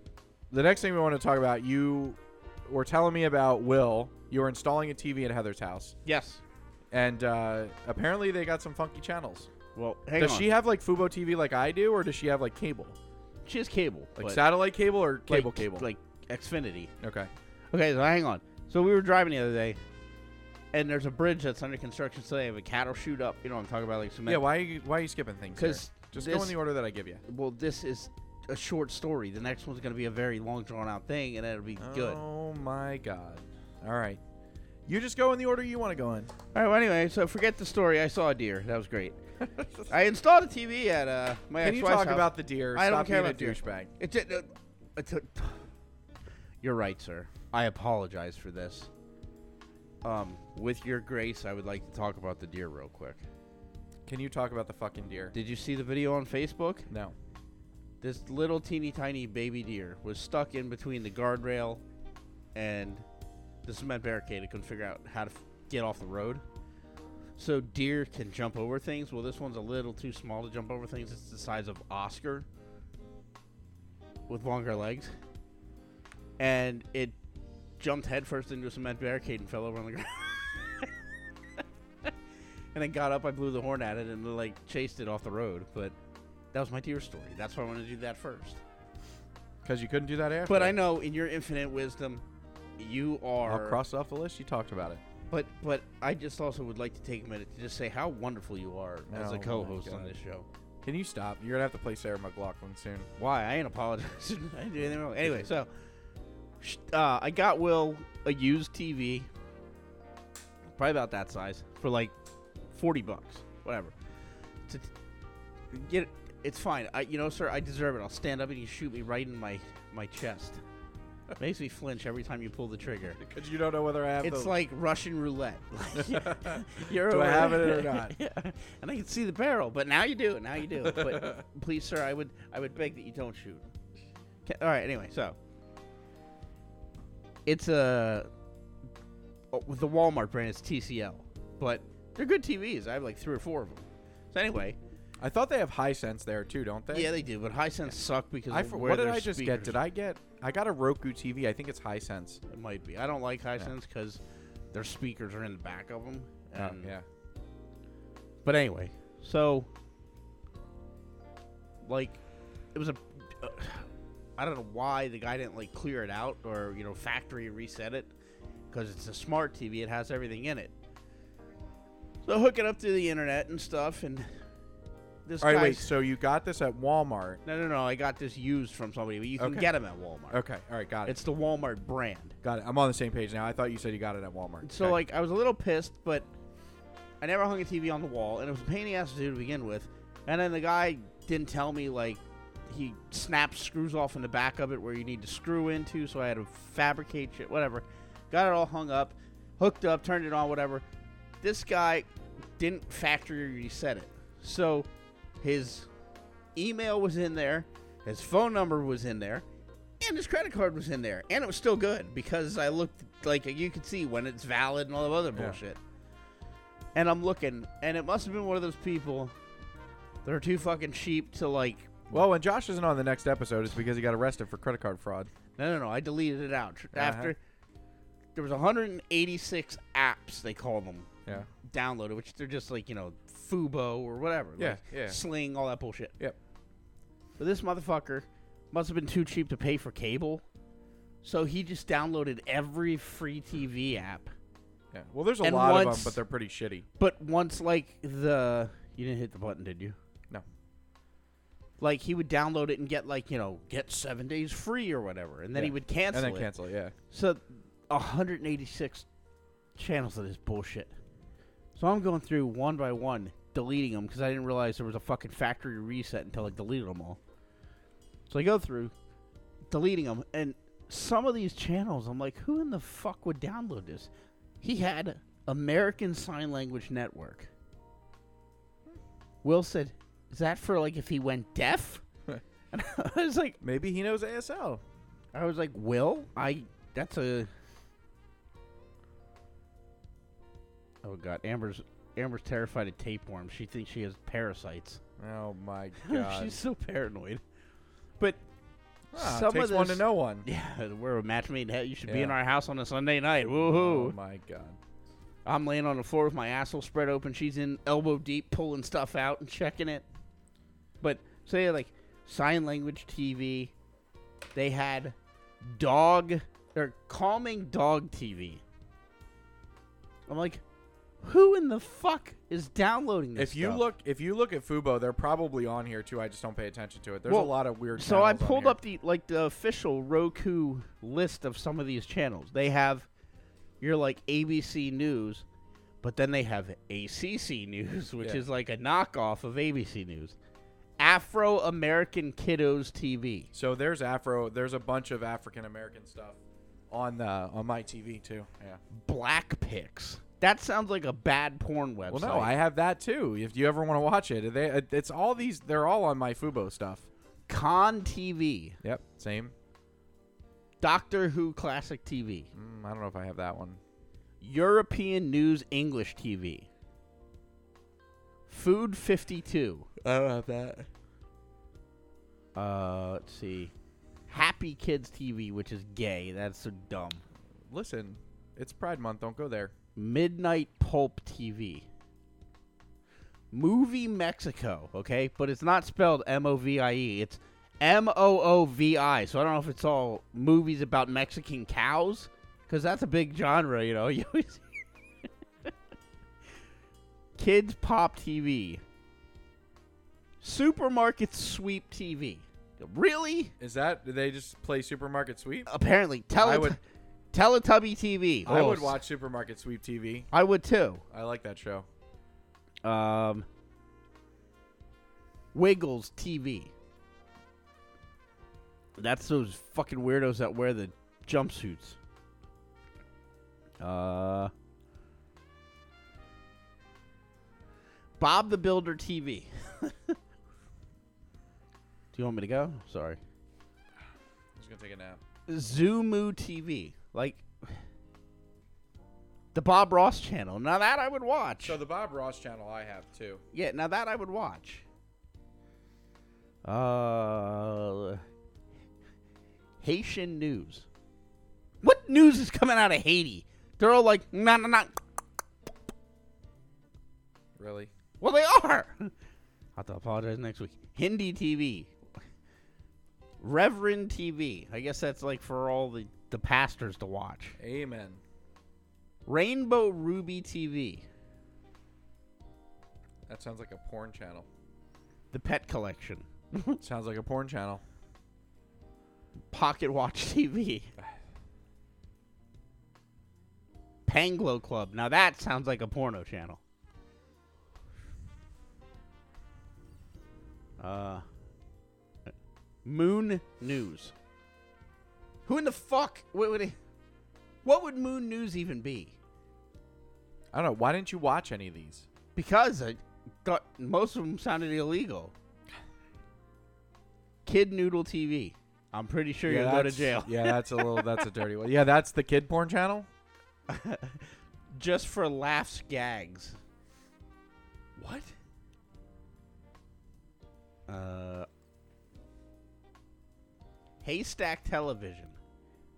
Speaker 2: the next thing we want to talk about, you were telling me about Will. You were installing a TV at Heather's house,
Speaker 6: yes.
Speaker 2: and uh, apparently they got some funky channels.
Speaker 6: Well, hang
Speaker 2: does
Speaker 6: on.
Speaker 2: she have like Fubo TV like I do, or does she have like cable,
Speaker 6: She has cable.
Speaker 2: like
Speaker 6: but
Speaker 2: satellite cable or
Speaker 6: like-
Speaker 2: cable cable?
Speaker 6: like Xfinity.
Speaker 2: okay.
Speaker 6: Okay, so hang on. So we were driving the other day, and there's a bridge that's under construction. So they have a cattle chute up. You know what I'm talking about, like cement.
Speaker 2: Yeah. Why are you why are you skipping things? here?
Speaker 6: Because
Speaker 2: just go in the order that I give you.
Speaker 6: Well, this is a short story. The next one's going to be a very long, drawn out thing, and it'll be good.
Speaker 2: Oh my god. All right. You just go in the order you want to go in.
Speaker 6: All right. Well, anyway, so forget the story. I saw a deer. That was great. I installed a TV at uh, my
Speaker 2: Can you
Speaker 6: ex-wife's
Speaker 2: talk
Speaker 6: house.
Speaker 2: about the deer?
Speaker 6: I don't
Speaker 2: Stop
Speaker 6: care
Speaker 2: being
Speaker 6: about deer.
Speaker 2: a douchebag.
Speaker 6: It's a, uh, it's a, You're right, sir. I apologize for this. Um, with your grace, I would like to talk about the deer real quick.
Speaker 2: Can you talk about the fucking deer?
Speaker 6: Did you see the video on Facebook?
Speaker 2: No.
Speaker 6: This little teeny tiny baby deer was stuck in between the guardrail and the cement barricade. I couldn't figure out how to f- get off the road. So deer can jump over things. Well, this one's a little too small to jump over things. It's the size of Oscar with longer legs, and it jumped headfirst into a cement barricade and fell over on the ground. and then got up. I blew the horn at it and like chased it off the road. But that was my deer story. That's why I wanted to do that first.
Speaker 2: Because you couldn't do that after.
Speaker 6: But I know in your infinite wisdom, you are.
Speaker 2: I'll cross off the list. You talked about it.
Speaker 6: But but I just also would like to take a minute to just say how wonderful you are as
Speaker 2: Oh
Speaker 6: a
Speaker 2: my
Speaker 6: co-host on
Speaker 2: God.
Speaker 6: this show.
Speaker 2: Can you stop? You're gonna have to play Sarah McLachlan soon.
Speaker 6: Why? I ain't apologizing. I didn't do anything wrong. Anyway, so sh- uh, I got Will a used TV, probably about that size, for like forty bucks, whatever. To t- get it, it's fine. I, you know, sir, I deserve it. I'll stand up and you shoot me right in my my chest. Makes me flinch every time you pull the trigger.
Speaker 2: Because you don't know whether I have.
Speaker 6: It's
Speaker 2: the,
Speaker 6: like Russian roulette. You're
Speaker 2: Do I have it or not?
Speaker 6: yeah. And I can see the barrel, but now you do. Now you do. But please, sir, I would I would beg that you don't shoot. 'Kay, All right. Anyway, so it's a oh, with the Walmart brand. It's TCL, but they're good TVs. I have like three or four of them. So anyway,
Speaker 2: I thought they have Hisense there too, don't they?
Speaker 6: yeah, they do. But high Hisense suck because
Speaker 2: I
Speaker 6: of
Speaker 2: for,
Speaker 6: where
Speaker 2: what did
Speaker 6: their
Speaker 2: I just get?
Speaker 6: speakers-
Speaker 2: Did I get? I got a Roku TV. I think it's Hisense.
Speaker 6: It might be. I don't like Hisense because their speakers are in the back of them.
Speaker 2: Oh, yeah.
Speaker 6: But anyway, so like it was a uh, I don't know why the guy didn't like clear it out or you know factory reset it because it's a smart TV. It has everything in it. So hook it up to the internet and stuff, and this
Speaker 2: All right, wait. So you got this at Walmart?
Speaker 6: no, no, no. I got this used from somebody, but you can
Speaker 2: Okay.
Speaker 6: get them at Walmart.
Speaker 2: Okay. All right. Got it.
Speaker 6: It's the Walmart brand.
Speaker 2: got it. I'm on the same page now. I thought you said you got it at Walmart.
Speaker 6: So
Speaker 2: Okay.
Speaker 6: like I was a little pissed, but I never hung a TV on the wall, and it was a pain in the ass to do to begin with. And then the guy didn't tell me like he snaps screws off in the back of it where you need to screw into, so I had to fabricate shit, whatever. Got it all hung up, hooked up, turned it on, whatever. This guy didn't factory reset it, so his email was in there, his phone number was in there, and his credit card was in there, and it was still good because I looked like you could see when it's valid and all the other
Speaker 2: Yeah.
Speaker 6: bullshit. And I'm looking, and it must have been one of those people that are too fucking cheap to like.
Speaker 2: well, when Josh isn't on the next episode, it's because he got arrested for credit card fraud.
Speaker 6: No, no, no. I deleted it out
Speaker 2: Uh-huh.
Speaker 6: after there was 186 apps they call them
Speaker 2: Yeah.
Speaker 6: downloaded, which they're just like you know Fubo or whatever.
Speaker 2: Yeah,
Speaker 6: like
Speaker 2: yeah.
Speaker 6: Sling, all that bullshit.
Speaker 2: Yep.
Speaker 6: But this motherfucker must have been too cheap to pay for cable, so he just downloaded every free TV app.
Speaker 2: Yeah. Well, there's a
Speaker 6: And
Speaker 2: lot of them, but they're pretty shitty.
Speaker 6: But once like the you didn't hit the button, did you?
Speaker 2: No.
Speaker 6: Like he would download it and get like you know get seven days free or whatever, and then he would cancel
Speaker 2: and then
Speaker 6: it.
Speaker 2: cancel. Yeah.
Speaker 6: So 186 channels of this bullshit. So I'm going through one by one, deleting them because I didn't realize there was a fucking factory reset until I deleted them all. So I go through, deleting them, and some of these channels, I'm like, who in the fuck would download this? He had American Sign Language Network. Will said, "Is that for like if he went deaf?" and I was like,
Speaker 2: Maybe he knows ASL.
Speaker 6: I was like, Will, I that's a Oh god, Amber's Amber's terrified of tapeworms. She thinks she has parasites.
Speaker 2: Oh my god.
Speaker 6: She's so paranoid. But
Speaker 2: Ah,
Speaker 6: some
Speaker 2: takes
Speaker 6: of
Speaker 2: one to know one.
Speaker 6: yeah, we're a match made. You should be in our house on a Sunday night. Woohoo!
Speaker 2: Oh my god.
Speaker 6: I'm laying on the floor with my asshole spread open. She's in elbow deep, pulling stuff out and checking it. But say like sign language TV, they had dog or calming dog TV. I'm like, who in the fuck is downloading this?
Speaker 2: If you
Speaker 6: stuff?
Speaker 2: look, if you look at Fubo, they're probably on here too. I just don't pay attention to it. There's
Speaker 6: Well,
Speaker 2: a lot of weird.
Speaker 6: So I
Speaker 2: channels on
Speaker 6: pulled
Speaker 2: here.
Speaker 6: up the like the official Roku list of some of these channels. They have your like ABC News, but then they have ACC News, which
Speaker 2: Yeah.
Speaker 6: is like a knockoff of ABC News. Afro American Kiddos TV.
Speaker 2: So there's Afro. There's a bunch of African American stuff on the on my TV too. Yeah.
Speaker 6: Black Pics. That sounds like a bad porn website.
Speaker 2: Well, no, I have that too. If you ever want to watch it, they, it's all these. They're all on my Fubo stuff.
Speaker 6: Con TV.
Speaker 2: Yep. Same.
Speaker 6: Doctor Who Classic TV.
Speaker 2: Mm, I don't know if I have that one.
Speaker 6: European News English TV. Food 52.
Speaker 2: I don't have that.
Speaker 6: Uh, let's see. Happy Kids TV, which is gay. That's so dumb.
Speaker 2: Listen, it's Pride Month. Don't go there.
Speaker 6: Midnight Pulp TV. Movie Mexico, okay? But it's not spelled M O V I E. It's M O O V I. So I don't know if it's all movies about Mexican cows, because that's a big genre, you know. You always Kids Pop TV. Supermarket Sweep TV. Really?
Speaker 2: Is that? do they just play Supermarket Sweep?
Speaker 6: Apparently,
Speaker 2: I
Speaker 6: Tele-
Speaker 2: would-
Speaker 6: Teletubby TV.
Speaker 2: I
Speaker 6: Oh,
Speaker 2: would watch Supermarket Sweep TV.
Speaker 6: I would too.
Speaker 2: I like that show.
Speaker 6: Um, Wiggles TV. That's those fucking weirdos that wear the jumpsuits. Uh, Bob the Builder TV. Do you want me to go? Sorry.
Speaker 2: I'm just gonna take a nap.
Speaker 6: Zumu TV. Like the Bob Ross channel. Now that I would watch.
Speaker 2: So the Bob Ross channel I have too.
Speaker 6: Yeah, now that I would watch. Uh, Haitian news. What news is coming out of Haiti? They're all like, nah, nah, nah.
Speaker 2: Really?
Speaker 6: Well, they are. I'll have to apologize next week. Hindi TV. Reverend TV. I guess that's like for all the, the pastors to watch.
Speaker 2: Amen.
Speaker 6: Rainbow Ruby TV.
Speaker 2: That sounds like a porn channel.
Speaker 6: The Pet Collection.
Speaker 2: sounds like a porn channel.
Speaker 6: Pocket Watch TV. Panglo Club. Now that sounds like a porno channel. Uh, Moon News. Who in the fuck? What would, it, what would Moon News even be?
Speaker 2: I don't know. Why didn't you watch any of these?
Speaker 6: Because I thought most of them sounded illegal. Kid Noodle TV. I'm pretty sure you'll go to jail.
Speaker 2: Yeah, that's a little. That's a dirty one. Yeah, that's the kid porn channel.
Speaker 6: Just for laughs, gags.
Speaker 2: What?
Speaker 6: Uh, Haystack Television.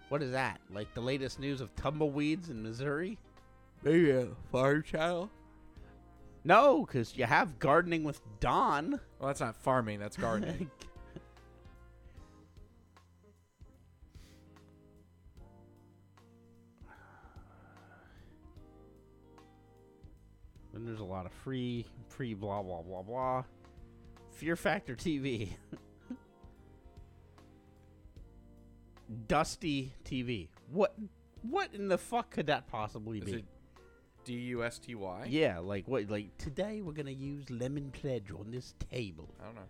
Speaker 6: What is that? Like the latest news of tumbleweeds in Missouri?
Speaker 2: Maybe a farm channel.
Speaker 6: No, because you have gardening with Don.
Speaker 2: Well, that's not farming. That's gardening.
Speaker 6: Then there's a lot of free, free, blah blah blah blah. Fear Factor TV. Dusty TV. What? What in the fuck could that possibly be?
Speaker 2: D U S T Y?
Speaker 6: Yeah, like what? Like today we're gonna use lemon pledge on this table.
Speaker 2: I don't know.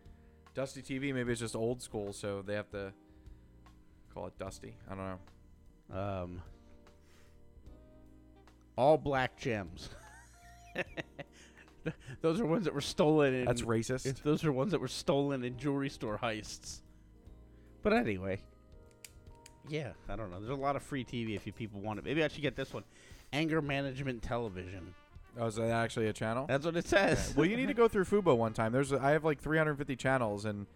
Speaker 2: Dusty TV. Maybe it's just old school, so they have to call it Dusty. I don't know.
Speaker 6: Um, all black gems. those are ones that were stolen. In,
Speaker 2: That's racist.
Speaker 6: Those are ones that were stolen in jewelry store heists. But anyway, yeah, I don't know. There's a lot of free TV if you people want it. Maybe I should get this one, Anger Management Television.
Speaker 2: Oh, is that actually a channel?
Speaker 6: That's what it says.
Speaker 2: well, you need to go through Fubo one time. There's I have like 350 channels and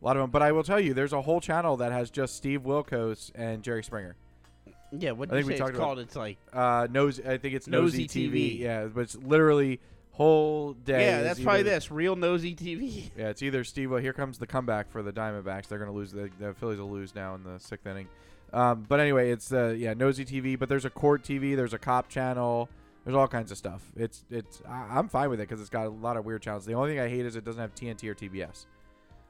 Speaker 2: a lot of them. But I will tell you, there's a whole channel that has just Steve Wilkos and Jerry Springer.
Speaker 6: yeah, what
Speaker 2: I
Speaker 6: do you
Speaker 2: think we talked
Speaker 6: it's
Speaker 2: about-
Speaker 6: called? It's like
Speaker 2: Uh, Nosy, I think it's Nosy,
Speaker 6: Nosy
Speaker 2: TV.
Speaker 6: TV.
Speaker 2: Yeah, but it's literally whole day.
Speaker 6: yeah, that's probably this real nosy TV.
Speaker 2: Yeah, it's either Steve. Well, here comes the comeback for the Diamondbacks. They're going to lose. The, the Phillies will lose now in the sixth inning. Um, but anyway, it's uh, yeah, Nosy TV. But there's a court TV. There's a cop channel. There's all kinds of stuff. It's it's. I, I'm fine with it because it's got a lot of weird channels. The only thing I hate is it doesn't have TNT or TBS.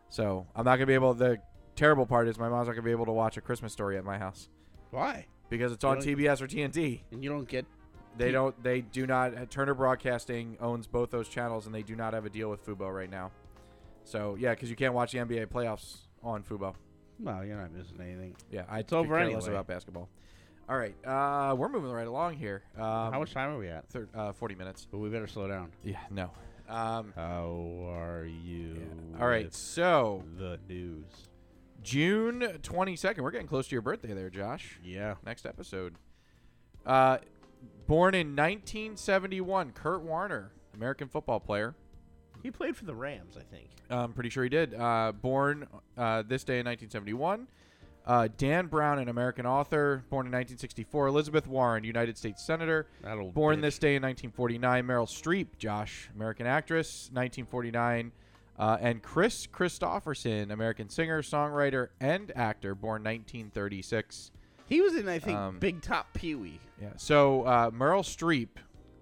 Speaker 2: So I'm not gonna be able. The terrible part is my mom's not gonna be able to watch a Christmas story at my house
Speaker 6: Why?
Speaker 2: because it's
Speaker 6: You
Speaker 2: on TBS or TNT.
Speaker 6: And you don't get
Speaker 2: They
Speaker 6: T-
Speaker 2: don't. They do not. uh, Turner Broadcasting owns both those channels, and they do not have a deal with Fubo right now. So yeah, because you can't watch the NBA playoffs on Fubo.
Speaker 6: Well, you're not missing anything.
Speaker 2: Yeah, I
Speaker 6: It's
Speaker 2: could
Speaker 6: over anyway.
Speaker 2: about basketball. All right, uh, we're moving right along here. Um,
Speaker 6: How much time are we at?
Speaker 2: Thir- uh, Forty minutes.
Speaker 6: But we better slow down.
Speaker 2: Yeah, no. Um,
Speaker 6: How are you?
Speaker 2: all right,
Speaker 6: with
Speaker 2: so
Speaker 6: the news.
Speaker 2: June 22nd. We're getting close to your birthday there, Josh.
Speaker 6: Yeah.
Speaker 2: Next episode. Uh, born in 1971, Kurt Warner, American football player.
Speaker 6: He played for the Rams, I think.
Speaker 2: I'm pretty sure he did. Uh, born uh, this day in 1971. Uh, Dan Brown, an American author, born in 1964. Elizabeth Warren, United States Senator,
Speaker 6: That old
Speaker 2: born
Speaker 6: bitch.
Speaker 2: this day in 1949. Meryl Streep, Josh, American actress, 1949. Uh, and Kris Kristofferson, American singer, songwriter, and actor, born 1936.
Speaker 6: He was in, I think,
Speaker 2: Um,
Speaker 6: Big Top Pee Wee.
Speaker 2: Yeah. So uh, Meryl Streep,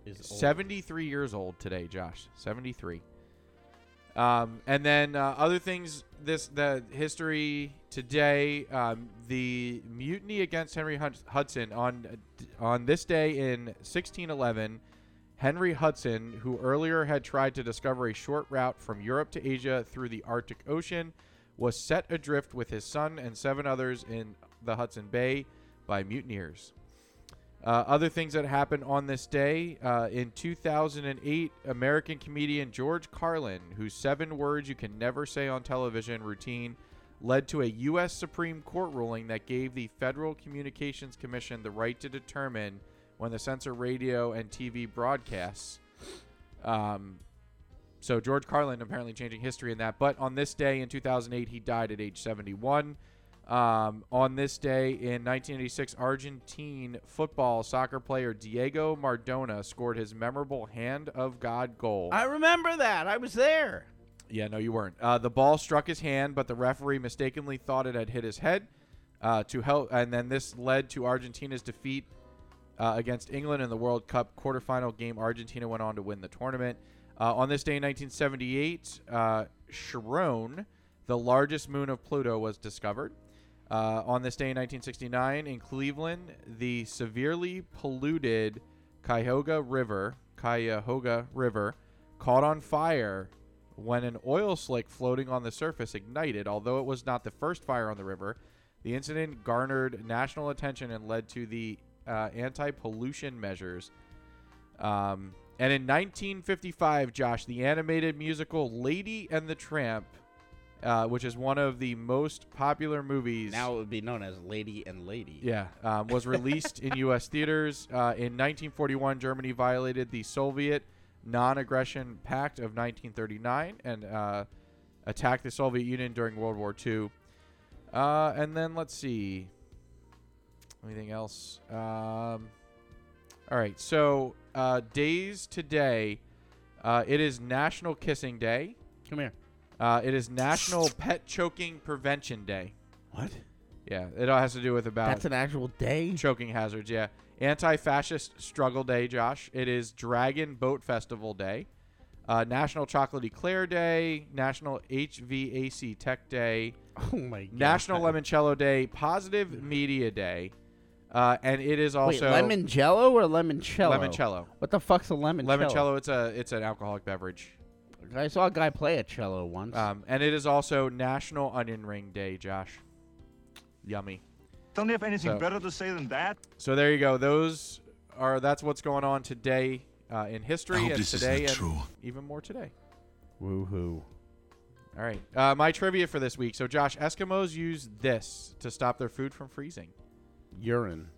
Speaker 6: Is old.
Speaker 2: 73 years old today, Josh. 73. Um, and then uh, other things. This the history today. Um, the mutiny against Henry Hudson on on this day in 1611. Henry Hudson, who earlier had tried to discover a short route from Europe to Asia through the Arctic Ocean, was set adrift with his son and seven others in the Hudson Bay by mutineers. Uh, other things that happened on this day uh, in 2008, American comedian George Carlin, whose seven words you can never say on television routine led to a U.S. Supreme Court ruling that gave the Federal Communications Commission the right to determine when to censor radio and TV broadcasts. Um, so George Carlin apparently changing history in that. But on this day in 2008, he died at age 71. Um, on this day in 1986, Argentine football soccer player Diego Maradona scored his memorable hand of God goal.
Speaker 6: I remember that. I was there.
Speaker 2: Yeah, no, you weren't. Uh, the ball struck his hand, but the referee mistakenly thought it had hit his head. Uh, to help, and then this led to Argentina's defeat uh, against England in the World Cup quarterfinal game. Argentina went on to win the tournament. Uh, on this day in 1978, uh, Charon, the largest moon of Pluto, was discovered. Uh, on this day in 1969, in Cleveland, the severely polluted Cuyahoga River, Cuyahoga River, caught on fire when an oil slick floating on the surface ignited. Although it was not the first fire on the river, the incident garnered national attention and led to the uh, anti-pollution measures. Um, and in 1955, Josh, the animated musical Lady and the Tramp, uh, which is one of the most popular movies.
Speaker 6: Now it would be known as Lady and Lady.
Speaker 2: Yeah, um, was released in U.S. theaters. Uh, in 1941, Germany violated the Soviet Non-Aggression Pact of 1939 and uh, attacked the Soviet Union during World War II. Uh, and then let's see, anything else? Um, all right, so uh, days today. Uh, it is National Kissing Day.
Speaker 6: Come here.
Speaker 2: Uh, it is National Pet Choking Prevention Day.
Speaker 6: What?
Speaker 2: Yeah, it all has to do with about
Speaker 6: That's an actual day?
Speaker 2: choking hazards. Yeah, anti-fascist struggle day, Josh. It is Dragon Boat Festival Day, uh, National Chocolate Eclair Day, National HVAC Tech Day,
Speaker 6: Oh my god.
Speaker 2: National Lemoncello Day, Positive Media Day, uh, and it is
Speaker 6: Wait,
Speaker 2: also
Speaker 6: lemon jello or limoncello?
Speaker 2: Limoncello.
Speaker 6: What the fuck's a limoncello?
Speaker 2: Limoncello. It's a it's an alcoholic beverage,
Speaker 6: I saw a guy play a cello once.
Speaker 2: um, and it is also National Onion Ring Day, Josh. Yummy.
Speaker 8: Don't you have anything
Speaker 2: So-
Speaker 8: better to say than that?
Speaker 2: So there you go. Those are that's what's going on today uh, in history
Speaker 9: I hope
Speaker 2: and
Speaker 9: this
Speaker 2: today
Speaker 9: isn't
Speaker 2: and
Speaker 9: true.
Speaker 2: even more today.
Speaker 6: Woohoo.
Speaker 2: All right. Uh, my trivia for this week. So Josh, Eskimos use this to stop their food from freezing.
Speaker 6: Urine.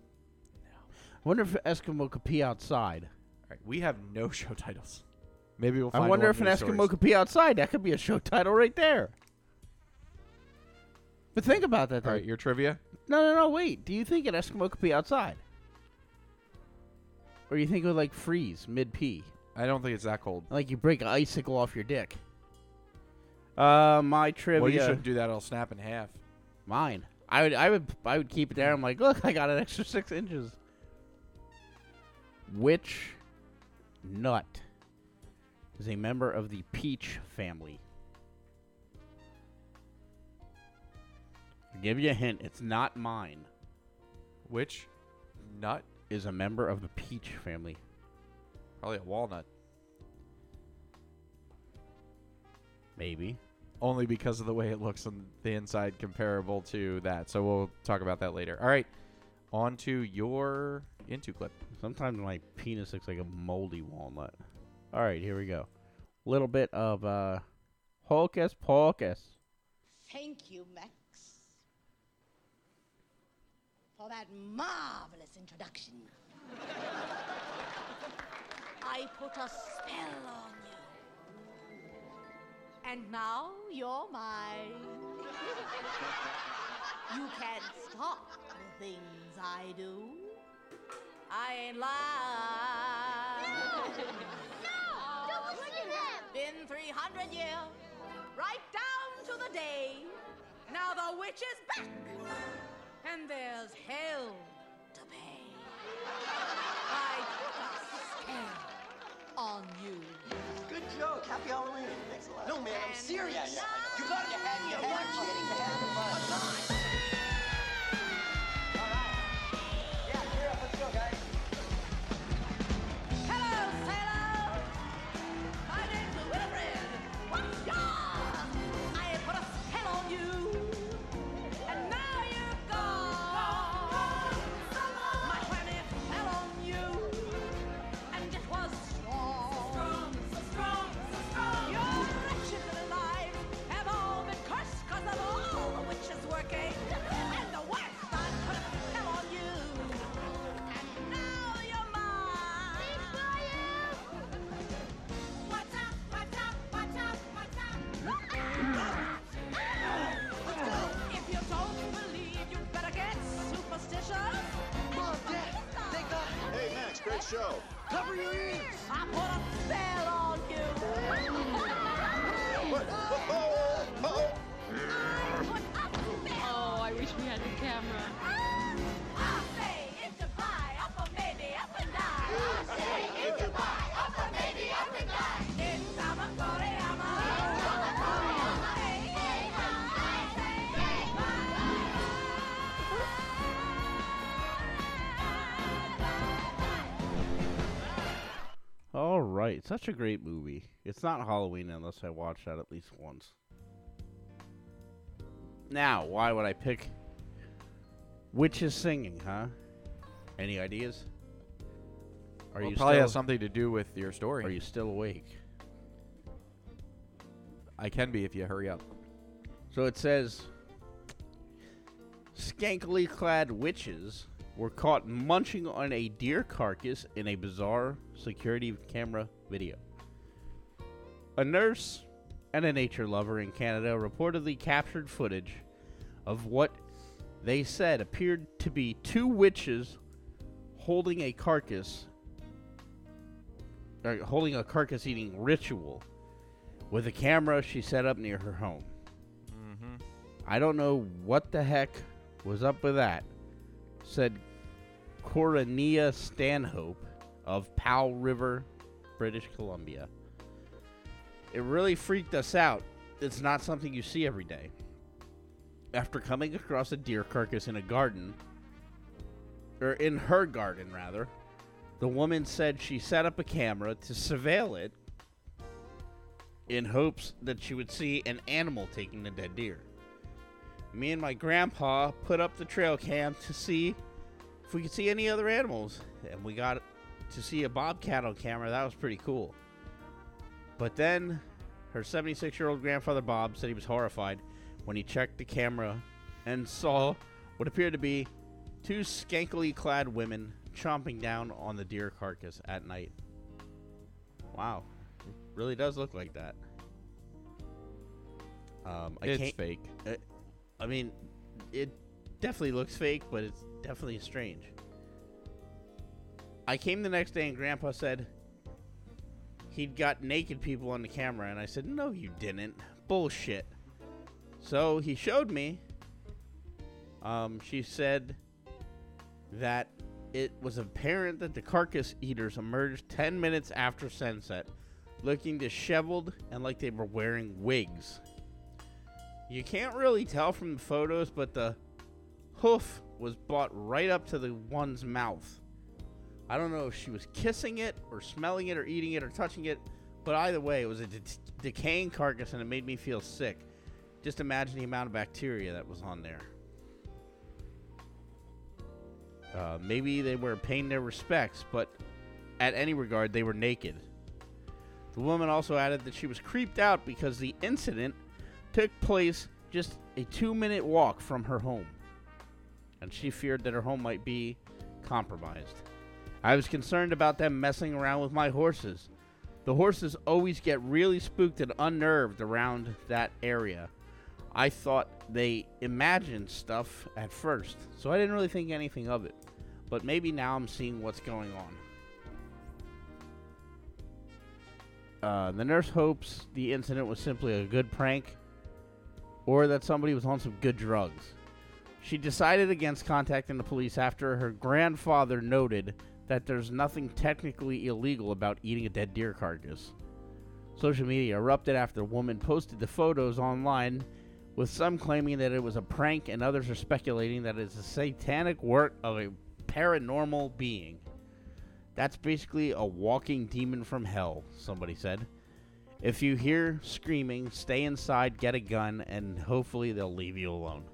Speaker 6: I wonder if Eskimo could pee outside.
Speaker 2: All right. We have no show titles. Maybe we'll. Find.
Speaker 6: I
Speaker 2: wonder
Speaker 6: if an Eskimo
Speaker 2: stories.
Speaker 6: could pee outside. That could be a show title right there. But think about that, though.
Speaker 2: All right. Your trivia.
Speaker 6: No, no, no. Wait. Do you think an Eskimo could pee outside? Or you think it would like freeze mid pee?
Speaker 2: I don't think it's that cold.
Speaker 6: Like you break an icicle off your dick. Uh, my trivia.
Speaker 2: Well, you shouldn't do that. It'll snap in half.
Speaker 6: Mine. I would. I would. I would keep it there. I'm like, look, I got an extra six inches. Which nut is a member of the peach family? I'll give you a hint. It's not mine.
Speaker 2: Which nut?
Speaker 6: Is a member of the peach family.
Speaker 2: Probably a walnut.
Speaker 6: Maybe.
Speaker 2: Only because of the way it looks on the inside, comparable to that. So we'll talk about that later. All right. On to your into clip.
Speaker 6: Sometimes my penis looks like a moldy walnut. All right, here we go. A Little bit of uh, Hocus Pocus.
Speaker 10: Thank you, Max.
Speaker 9: for that marvelous introduction. I put a spell on you. And now you're mine. you can't stop the things I do. I ain't lying.
Speaker 10: No! Don't listen to them!
Speaker 9: Been 300 years, right down to the day. Now the witch is back, and there's hell to pay. I put on you.
Speaker 4: Good joke. Happy Halloween. Thanks a lot. No, man, I'm serious.
Speaker 9: now-
Speaker 4: You got your head. You're not kidding.
Speaker 1: Show.
Speaker 6: Right, such a great movie. It's not Halloween unless I watch that at least once. Now, why would I pick Witches Singing, huh? Any ideas? Are
Speaker 2: Well,
Speaker 6: you
Speaker 2: it probably
Speaker 6: still,
Speaker 2: has something to do with your story.
Speaker 6: Are you still awake?
Speaker 2: I can be if you hurry up.
Speaker 6: So it says skankily clad witches were caught munching on a deer carcass in a bizarre security camera video. A nurse and a nature lover in Canada reportedly captured footage of what they said appeared to be two witches holding a carcass or holding a carcass eating ritual with a camera she set up near her home.
Speaker 2: Mm-hmm.
Speaker 6: I don't know what the heck was up with that, said Corania Stanhope of Powell River, British Columbia. It really freaked us out. It's not something you see every day. After coming across a deer carcass in a garden, or in her garden rather, the woman said she set up a camera to surveil it in hopes that she would see an animal taking the dead deer. Me and my grandpa put up the trail cam to see if we could see any other animals, and we got to see a bobcat on camera. That was pretty cool. But then her 76 year old grandfather Bob said he was horrified when he checked the camera and saw what appeared to be two skankily clad women chomping down on the deer carcass at night. Wow. Really does look like that. Um, I
Speaker 2: It's
Speaker 6: can't,
Speaker 2: fake.
Speaker 6: uh, I mean, it definitely looks fake, but it's definitely strange. I came the next day and Grandpa said he'd got naked people on the camera, and I said, No, you didn't. Bullshit. So he showed me. Um, she said that it was apparent that the carcass eaters emerged 10 minutes after sunset, looking disheveled and like they were wearing wigs. You can't really tell from the photos, but the hoof was brought right up to the one's mouth. I don't know if she was kissing it or smelling it or eating it or touching it, but either way, it was a de- decaying carcass and it made me feel sick. Just imagine the amount of bacteria that was on there. Uh, maybe they were paying their respects, but at any regard, they were naked. The woman also added that she was creeped out because the incident took place just a two minute walk from her home. and she feared that her home might be compromised. I was concerned about them messing around with my horses. The horses always get really spooked and unnerved around that area. I thought they imagined stuff at first, so I didn't really think anything of it. But maybe now I'm seeing what's going on. Uh, the nurse hopes the incident was simply a good prank or that somebody was on some good drugs. She decided against contacting the police after her grandfather noted that there's nothing technically illegal about eating a dead deer carcass. Social media erupted after the woman posted the photos online, with some claiming that it was a prank and others are speculating that it's a satanic work of a paranormal being. That's basically a walking demon from hell, somebody said. If you hear screaming, stay inside, get a gun, and hopefully they'll leave you alone.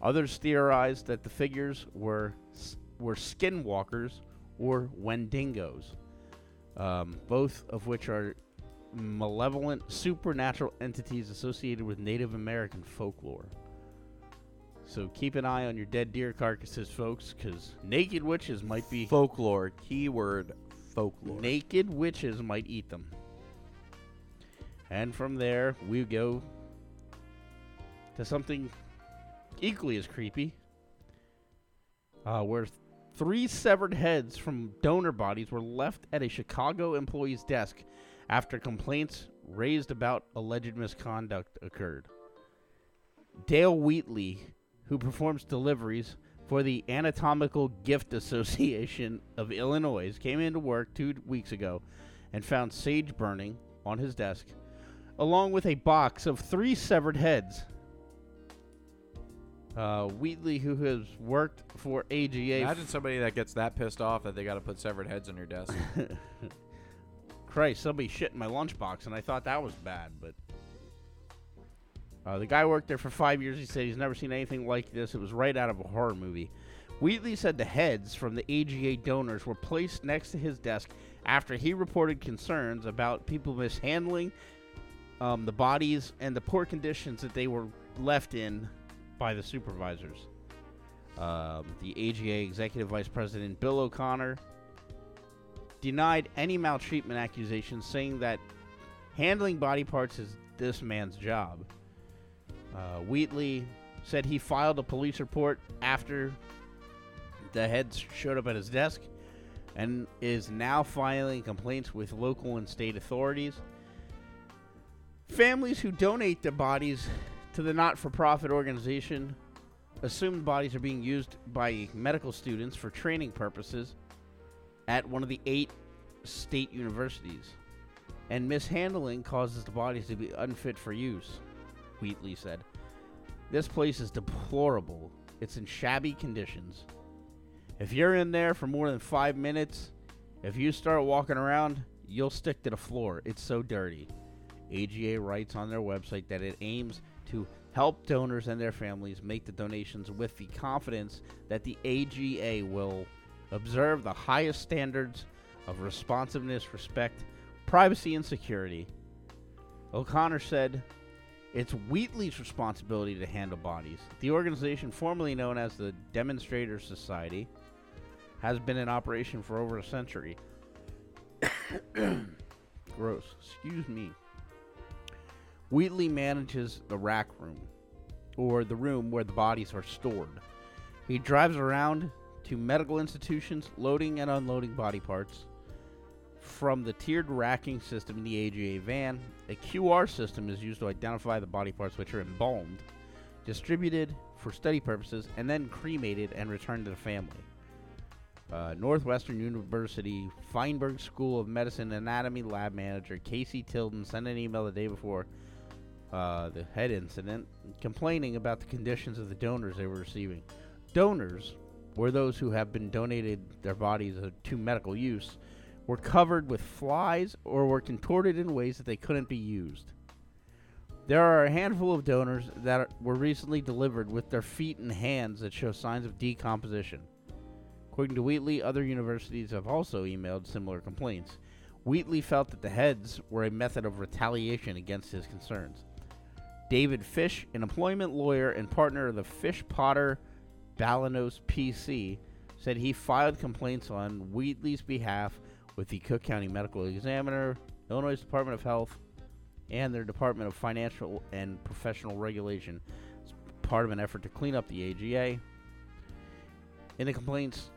Speaker 6: Others theorized that the figures were were skinwalkers or Wendigos, um, both of which are malevolent supernatural entities associated with Native American folklore. So keep an eye on your dead deer carcasses, folks, because naked witches might be
Speaker 2: Folklore. Keyword folklore.
Speaker 6: naked witches might eat them. And from there, we go to something equally as creepy, uh, where three severed heads from donor bodies were left at a Chicago employee's desk after complaints raised about alleged misconduct occurred. Dale Wheatley, who performs deliveries for the Anatomical Gift Association of Illinois, came into work two weeks ago and found sage burning on his desk, along with a box of three severed heads. Uh, Wheatley, who has worked for AGA,
Speaker 2: Imagine somebody that gets that pissed off that they got to put severed heads on your desk.
Speaker 6: Christ, somebody shit in my lunchbox, and I thought that was bad, but. Uh, the guy worked there for five years. He said he's never seen anything like this. It was right out of a horror movie. Wheatley said the heads from the AGA donors were placed next to his desk after he reported concerns about people mishandling um, the bodies and the poor conditions that they were left in by the supervisors. Um, the AGA executive vice president Bill O'Connor denied any maltreatment accusations, saying that handling body parts is this man's job. Uh, Wheatley said he filed a police report after the heads showed up at his desk and is now filing complaints with local and state authorities. Families who donate their bodies to the not for profit organization assume the bodies are being used by medical students for training purposes at one of the eight state universities. And mishandling causes the bodies to be unfit for use, Wheatley said. This place is deplorable. It's in shabby conditions. If you're in there for more than five minutes, if you start walking around, you'll stick to the floor. It's so dirty. AGA writes on their website that it aims to help donors and their families make the donations with the confidence that the AGA will observe the highest standards of responsiveness, respect, privacy, and security. O'Connor said, It's Wheatley's responsibility to handle bodies. The organization, formerly known as the Demonstrator Society, has been in operation for over a century. Gross. Excuse me. Wheatley manages the rack room, or the room where the bodies are stored. He drives around to medical institutions, loading and unloading body parts. From the tiered racking system in the AGA van, a QR system is used to identify the body parts which are embalmed, distributed for study purposes, and then cremated and returned to the family. Uh, Northwestern University Feinberg School of Medicine Anatomy Lab Manager Casey Tilden sent an email the day before uh, the head incident complaining about the conditions of the donors they were receiving. Donors were those who have been donated their bodies uh, to medical use, were covered with flies or were contorted in ways that they couldn't be used. There are a handful of donors that were recently delivered with their feet and hands that show signs of decomposition. According to Wheatley, other universities have also emailed similar complaints. Wheatley felt that the heads were a method of retaliation against his concerns. David Fish, an employment lawyer and partner of the Fish Potter Bolaños PC, said he filed complaints on Wheatley's behalf with the Cook County Medical Examiner, Illinois Department of Health, and their Department of Financial and Professional Regulation as part of an effort to clean up the AGA. In the complaints,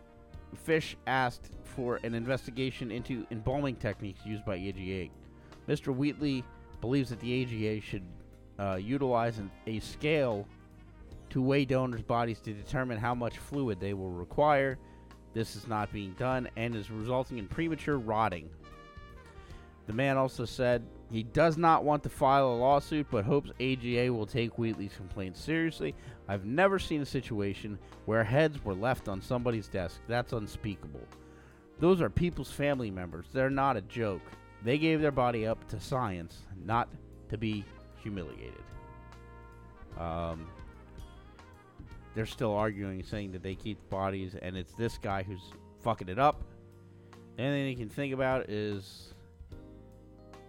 Speaker 6: Fish asked for an investigation into embalming techniques used by AGA. Mr. Wheatley believes that the AGA should uh, utilize an, a scale to weigh donors' bodies to determine how much fluid they will require. This is not being done and is resulting in premature rotting. The man also said he does not want to file a lawsuit but hopes AGA will take Wheatley's complaint seriously. I've never seen a situation where heads were left on somebody's desk. That's unspeakable. Those are people's family members. They're not a joke. They gave their body up to science, not to be humiliated. Um, they're still arguing, saying that they keep bodies, and it's this guy who's fucking it up. The only thing they can think about is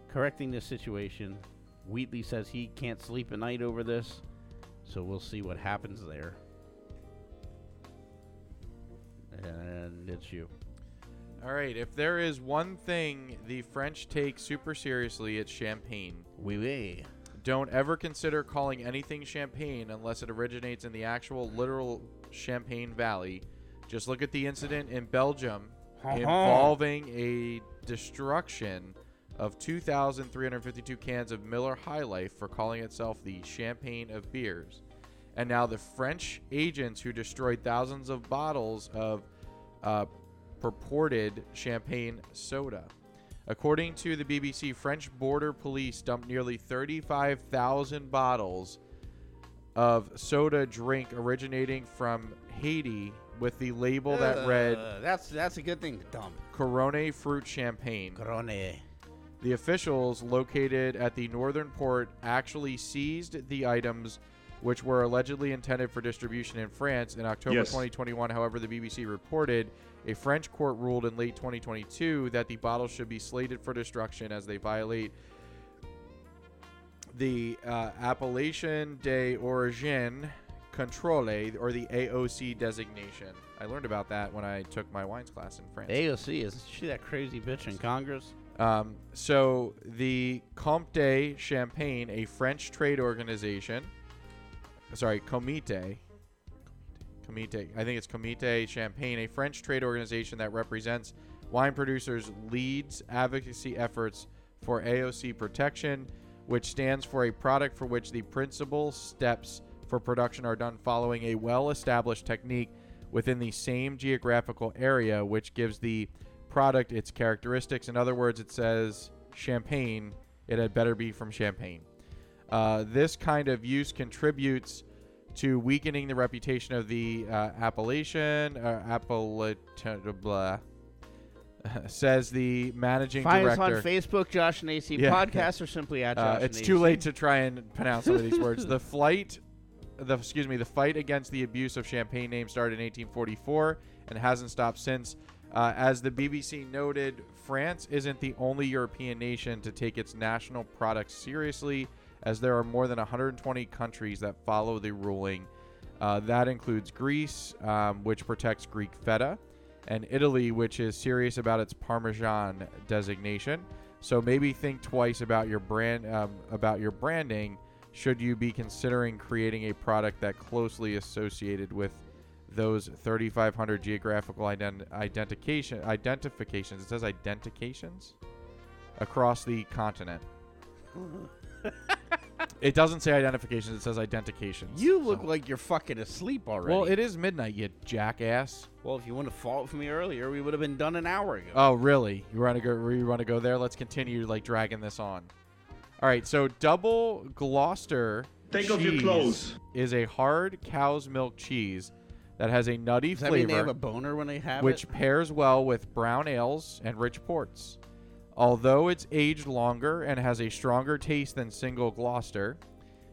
Speaker 6: correcting this situation. Wheatley says he can't sleep at night over this, so we'll see what happens there. And it's you.
Speaker 2: All right. If there is one thing the French take super seriously, it's champagne.
Speaker 6: Oui, oui.
Speaker 2: Don't ever consider calling anything champagne unless it originates in the actual literal Champagne Valley. Just look at the incident in Belgium involving a destruction of 2,352 cans of Miller High Life for calling itself the champagne of beers. And now the French agents who destroyed thousands of bottles of uh, purported champagne soda. According to the BBC, French border police dumped nearly 35,000 bottles of soda drink originating from Haiti with the label that read
Speaker 6: Uh, that's that's a good thing to dump.
Speaker 2: Couronne Fruit Champagne.
Speaker 6: Couronne.
Speaker 2: The officials located at the northern port actually seized the items which were allegedly intended for distribution in France in October
Speaker 8: Yes.
Speaker 2: 2021. However, the BBC reported a French court ruled in late 2022 that the bottles should be slated for destruction as they violate the uh, Appellation Origines Contrôlée, or the AOC designation. I learned about that when I took my wines class in France.
Speaker 6: AOC isn't she that crazy bitch in Congress?
Speaker 2: Um, so the Comte Champagne, a French trade organization, sorry, Comite, Comite, I think it's Comite Champagne, a French trade organization that represents wine producers, leads advocacy efforts for AOC protection, which stands for a product for which the principal steps for production are done following a well-established technique within the same geographical area, which gives the product its characteristics. In other words, it says champagne, it had better be from Champagne. Uh, this kind of use contributes to weakening the reputation of the uh, appellation, uh, appellation, blah, says the managing
Speaker 6: Find us on Facebook, Josh and AC
Speaker 2: Yeah.
Speaker 6: Podcast, or simply at Josh
Speaker 2: Uh, it's too late to try and pronounce some of these words. The flight, the excuse me, the fight against the abuse of champagne name started in 1844 and hasn't stopped since. Uh, as the BBC noted, France isn't the only European nation to take its national products seriously, as there are more than 120 countries that follow the ruling. Uh, that includes Greece, um, which protects Greek feta, and Italy, which is serious about its Parmesan designation. So maybe think twice about your brand um, about your branding. Should you be considering creating a product that closely associated with those 3,500 geographical ident- identification identifications? It says identifications across the continent. it doesn't say identifications. It says identifications.
Speaker 6: You look
Speaker 2: So-
Speaker 6: like you're fucking asleep already.
Speaker 2: well. It is midnight, you jackass.
Speaker 6: well, if you wouldn't have fought for me earlier, we would have been done an hour ago.
Speaker 2: Oh, really? You want to go? You want to go there? Let's continue like dragging this on. All right. So double Gloucester
Speaker 8: Take off your
Speaker 2: cheese
Speaker 8: clothes.
Speaker 2: is a hard cow's milk cheese that has a nutty
Speaker 6: Does that mean they have
Speaker 2: flavor,
Speaker 6: a boner when they have
Speaker 2: which
Speaker 6: it?
Speaker 2: pairs well with brown ales and rich ports. Although it's aged longer and has a stronger taste than single Gloucester,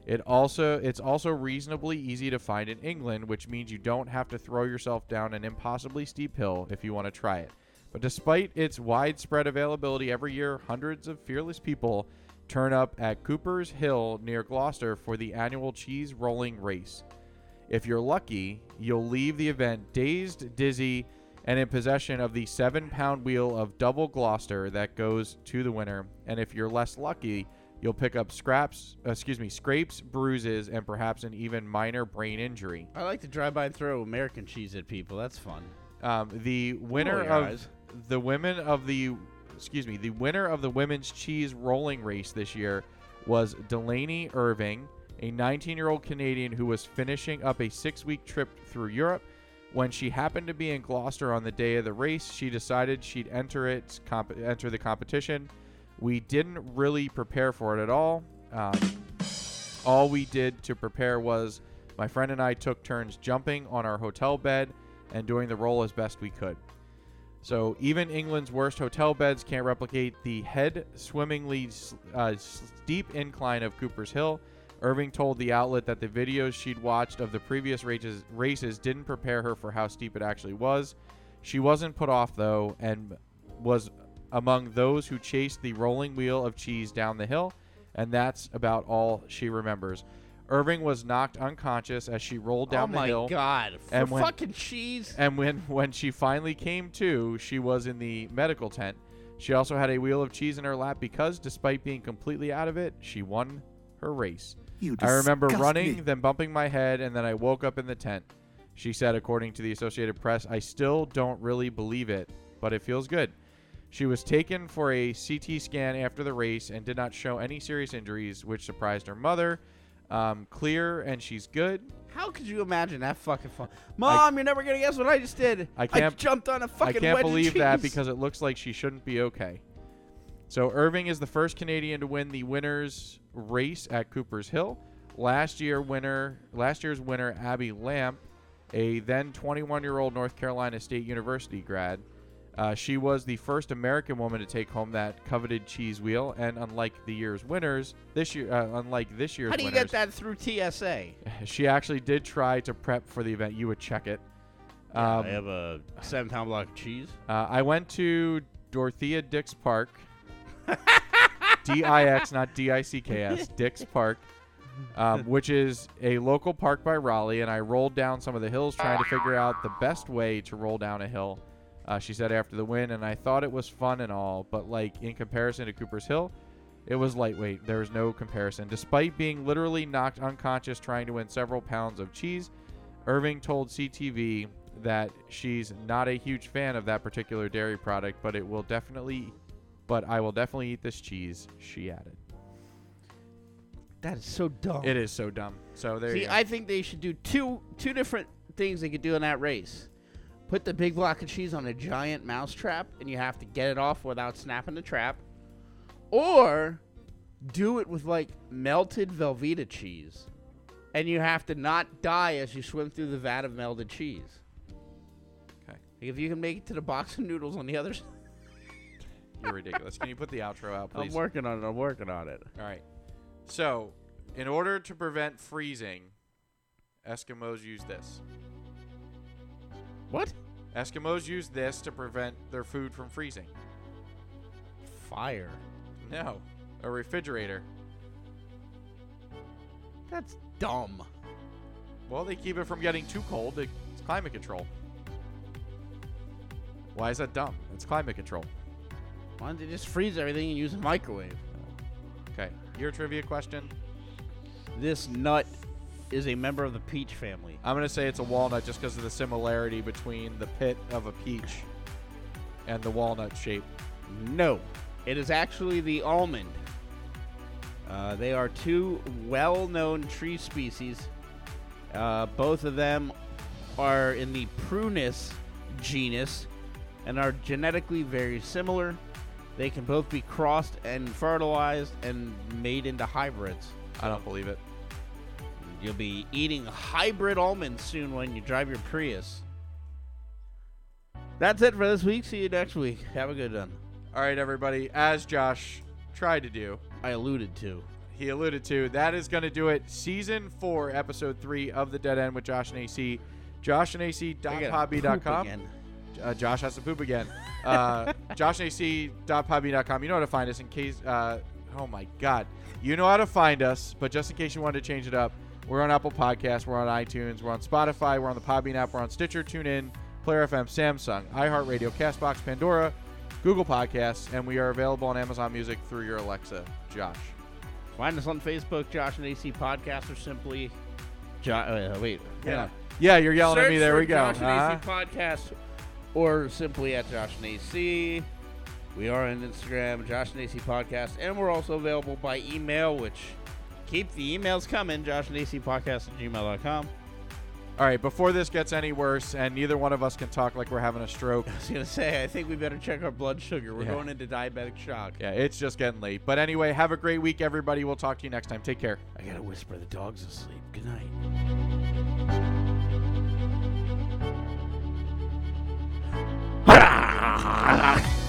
Speaker 2: it also it's also reasonably easy to find in England, which means you don't have to throw yourself down an impossibly steep hill if you want to try it. But despite its widespread availability every year, hundreds of fearless people turn up at Cooper's Hill near Gloucester for the annual cheese rolling race. If you're lucky, you'll leave the event dazed, dizzy, and in possession of the seven pound wheel of double Gloucester that goes to the winner. And if you're less lucky, you'll pick up scraps, excuse me, scrapes, bruises, and perhaps an even minor brain injury.
Speaker 6: I like to drive by and throw American cheese at people. That's fun.
Speaker 2: Um, the winner of
Speaker 6: eyes.
Speaker 2: the women of the excuse me, the winner of the women's cheese rolling race this year was Delaney Irving, a 19-year-old Canadian who was finishing up a 6-week trip through Europe. When she happened to be in Gloucester on the day of the race, she decided she'd enter it, comp- enter the competition. We didn't really prepare for it at all. Um, all we did to prepare was my friend and I took turns jumping on our hotel bed and doing the roll as best we could. So even England's worst hotel beds can't replicate the head swimmingly uh, steep incline of Cooper's Hill. Irving told the outlet that the videos she'd watched of the previous races, races didn't prepare her for how steep it actually was. She wasn't put off though, and was among those who chased the rolling wheel of cheese down the hill, and that's about all she remembers. Irving was knocked unconscious as she rolled down
Speaker 6: oh
Speaker 2: the hill.
Speaker 6: Oh my god! For
Speaker 2: and when-
Speaker 6: fucking cheese.
Speaker 2: And when when she finally came to, she was in the medical tent. She also had a wheel of cheese in her lap because, despite being completely out of it, she won her race.
Speaker 1: You
Speaker 2: I remember running,
Speaker 1: me.
Speaker 2: then bumping my head, and then I woke up in the tent. She said, according to the Associated Press, I still don't really believe it, but it feels good. She was taken for a CT scan after the race and did not show any serious injuries, which surprised her mother. Um, clear, and she's good.
Speaker 6: How could you imagine that fucking fun? Mom, you're never gonna guess what I just did.
Speaker 2: I can't
Speaker 6: jumped on a fucking
Speaker 2: I can't believe that because it looks like she shouldn't be okay. So Irving is the first Canadian to win the winners race at Cooper's Hill. Last year winner, last year's winner Abby Lamp, a then 21-year-old North Carolina State University grad. Uh, she was the first American woman to take home that coveted cheese wheel, and unlike the year's winners, this year, uh, unlike this year's
Speaker 6: How do you
Speaker 2: winners,
Speaker 6: get that through TSA?
Speaker 2: she actually did try to prep for the event. You would check it. Um,
Speaker 6: I have a seven-pound block of cheese.
Speaker 2: uh, I went to Dorothea Dix Park. D I X, not D I C K S. Dix Park, um, which is a local park by Raleigh, and I rolled down some of the hills trying to figure out the best way to roll down a hill. Uh, she said after the win, and I thought it was fun and all, but like in comparison to Cooper's Hill, it was lightweight. There was no comparison. Despite being literally knocked unconscious trying to win several pounds of cheese, Irving told CTV that she's not a huge fan of that particular dairy product, but it will definitely, but I will definitely eat this cheese. She added.
Speaker 6: That is so dumb.
Speaker 2: It is so dumb. So there
Speaker 6: See,
Speaker 2: you go.
Speaker 6: I think they should do two two different things they could do in that race. Put the big block of cheese on a giant mouse trap, and you have to get it off without snapping the trap, or do it with like melted Velveeta cheese, and you have to not die as you swim through the vat of melted cheese.
Speaker 2: Okay.
Speaker 6: If you can make it to the box of noodles on the other side,
Speaker 2: You're ridiculous. Can you put the outro out, please?
Speaker 6: I'm working on it. I'm working on it.
Speaker 2: All right. So, in order to prevent freezing, Eskimos use this.
Speaker 6: What?
Speaker 2: Eskimos use this to prevent their food from freezing.
Speaker 6: Fire.
Speaker 2: No, a refrigerator.
Speaker 6: That's dumb.
Speaker 2: Well, they keep it from getting too cold. It's climate control. Why is that dumb? It's climate control.
Speaker 6: Why don't they just freeze everything and use a microwave?
Speaker 2: Okay, your trivia question.
Speaker 6: This nut is a member of the peach family.
Speaker 2: I'm gonna say it's a walnut just because of the similarity between the pit of a peach and the walnut shape.
Speaker 6: No, it is actually the almond. Uh, they are two well known tree species. Uh, both of them are in the Prunus genus and are genetically very similar. They can both be crossed and fertilized and made into hybrids.
Speaker 2: I don't believe it.
Speaker 6: You'll be eating hybrid almonds soon when you drive your Prius. That's it for this week. See you next week. Have a good one.
Speaker 2: All right, everybody. As Josh tried to do,
Speaker 6: I alluded to.
Speaker 2: he alluded to, that is going to do it. Season four, episode three of the Dead End with Josh and AC.
Speaker 6: Poop
Speaker 2: JoshandAC.podbean.com.
Speaker 6: again.
Speaker 2: Uh, Josh has to poop again. Uh, JoshandAC.podbean.com. You know how to find us in case. Uh, oh my God. You know how to find us, but just in case you wanted to change it up, We're on Apple Podcasts. We're on iTunes. We're on Spotify. We're on the Podbean app. We're on Stitcher, TuneIn, Player FM, Samsung, iHeartRadio, Castbox, Pandora, Google Podcasts, and we are available on Amazon Music through your Alexa. Josh.
Speaker 6: Find us on Facebook, Josh and AC Podcast, or simply. Jo- uh, wait.
Speaker 2: Yeah. Yeah, you're yelling at me. There we go.
Speaker 6: Josh and
Speaker 2: Uh-huh.
Speaker 6: AC Podcast, or simply at Josh and AC. We are on Instagram, Josh and AC Podcast, and we're also available by email, which keep the emails coming, Josh and AC Podcast at gmail.com.
Speaker 2: All right, before this gets any worse, and neither one of us can talk like we're having a stroke.
Speaker 6: I was going to say, I think we better check our blood sugar. We're
Speaker 2: Yeah.
Speaker 6: going into diabetic shock.
Speaker 2: Yeah, it's just getting late. But anyway, have a great week, everybody. We'll talk to you next time. Take care.
Speaker 6: I got to whisper the dog's asleep. Good night. ha